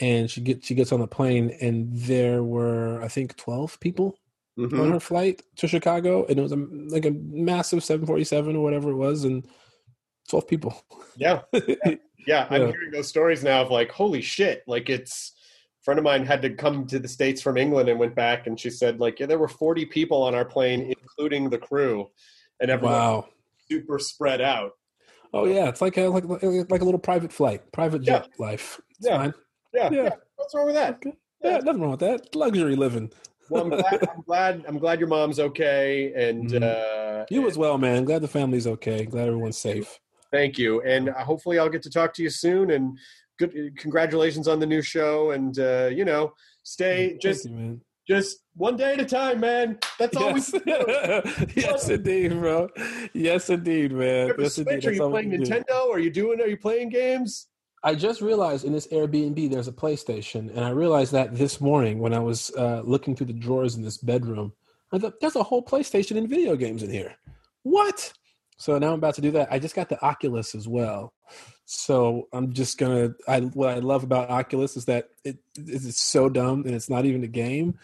Speaker 3: and she gets she gets on the plane and there were I think 12 people
Speaker 1: Mhm.
Speaker 3: on her flight to Chicago and it was a, like a massive 747 or whatever it was and 12 people.
Speaker 1: Yeah. Yeah. Yeah. I'm
Speaker 3: Yeah.
Speaker 1: hearing those stories now of like, holy shit. Like it's a friend of mine had to come to the States from England and went back and she said, like, yeah, there were 40 people on our plane, including the crew. And everyone
Speaker 3: Wow.
Speaker 1: super spread out.
Speaker 3: Oh yeah, it's like a like like a little private flight, private jet life. It's
Speaker 1: Yeah.
Speaker 3: fine.
Speaker 1: Yeah.
Speaker 3: Yeah.
Speaker 1: yeah. What's wrong with that?
Speaker 3: Yeah, nothing wrong with that. Luxury living.
Speaker 1: Well, I'm glad, I'm glad, I'm glad your mom's okay. And,
Speaker 3: Mhm.
Speaker 1: uh,
Speaker 3: You as well, man. Glad the family's okay. Glad everyone's safe.
Speaker 1: Thank you, and uh, hopefully I'll get to talk to you soon. And good, congratulations on the new show. And uh, you know, stay just
Speaker 3: you, man.
Speaker 1: Just one day at a time, man. That's all
Speaker 3: Yes.
Speaker 1: we can do.
Speaker 3: yes, indeed, bro. Yes, indeed, man.
Speaker 1: You have a
Speaker 3: Yes, indeed.
Speaker 1: Switch? Are you playing. Nintendo? Are you doing? Are you playing games?
Speaker 3: I just realized in this Airbnb there's a PlayStation, and I realized that this morning when I was uh, looking through the drawers in this bedroom. I thought there's a whole PlayStation and video games in here. What? So now I'm about to do that. I just got the Oculus as well. So I'm just gonna. I what I love about Oculus is that it it's so dumb and it's not even a game.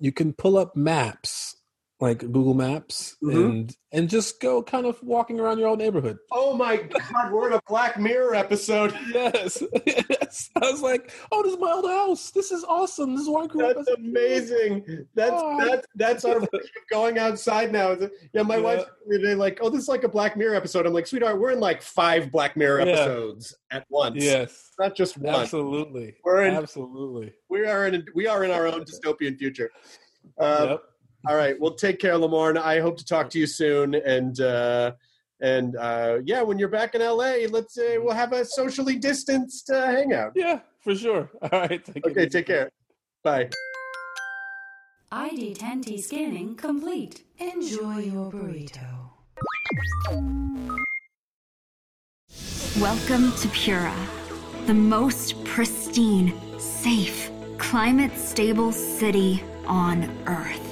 Speaker 3: You can pull up maps like Google Maps
Speaker 1: Mhm.
Speaker 3: and and just go kind of walking around your own neighborhood.
Speaker 1: Oh my god, we're in a Black Mirror episode.
Speaker 3: Yes. yes. I was like, oh, this is my old house. This is awesome. This is where I grew up.
Speaker 1: That's
Speaker 3: as a kid."
Speaker 1: amazing. That's
Speaker 3: Oh.
Speaker 1: that's that's our going outside now. Yeah, my
Speaker 3: Yeah.
Speaker 1: wife they're like, oh, this is like a Black Mirror episode. I'm like, sweetheart, we're in like five Black Mirror
Speaker 3: Yeah.
Speaker 1: episodes at once.
Speaker 3: Yes.
Speaker 1: Not just one.
Speaker 3: Absolutely.
Speaker 1: We're in-
Speaker 3: Absolutely.
Speaker 1: We are in we are in our own dystopian future. Uh,
Speaker 3: yep.
Speaker 1: All right. Well, take care, Lamorne. I hope to talk to you soon. And uh, and uh, yeah, when you're back in LA, let's uh, we'll have a socially distanced uh, hangout.
Speaker 3: Yeah, for sure. All right. Take
Speaker 1: Okay.
Speaker 3: easy.
Speaker 1: Take care. Bye.
Speaker 2: ID10T scanning complete. Enjoy your burrito.
Speaker 8: Welcome to Pura, the most pristine, safe, climate stable city on Earth.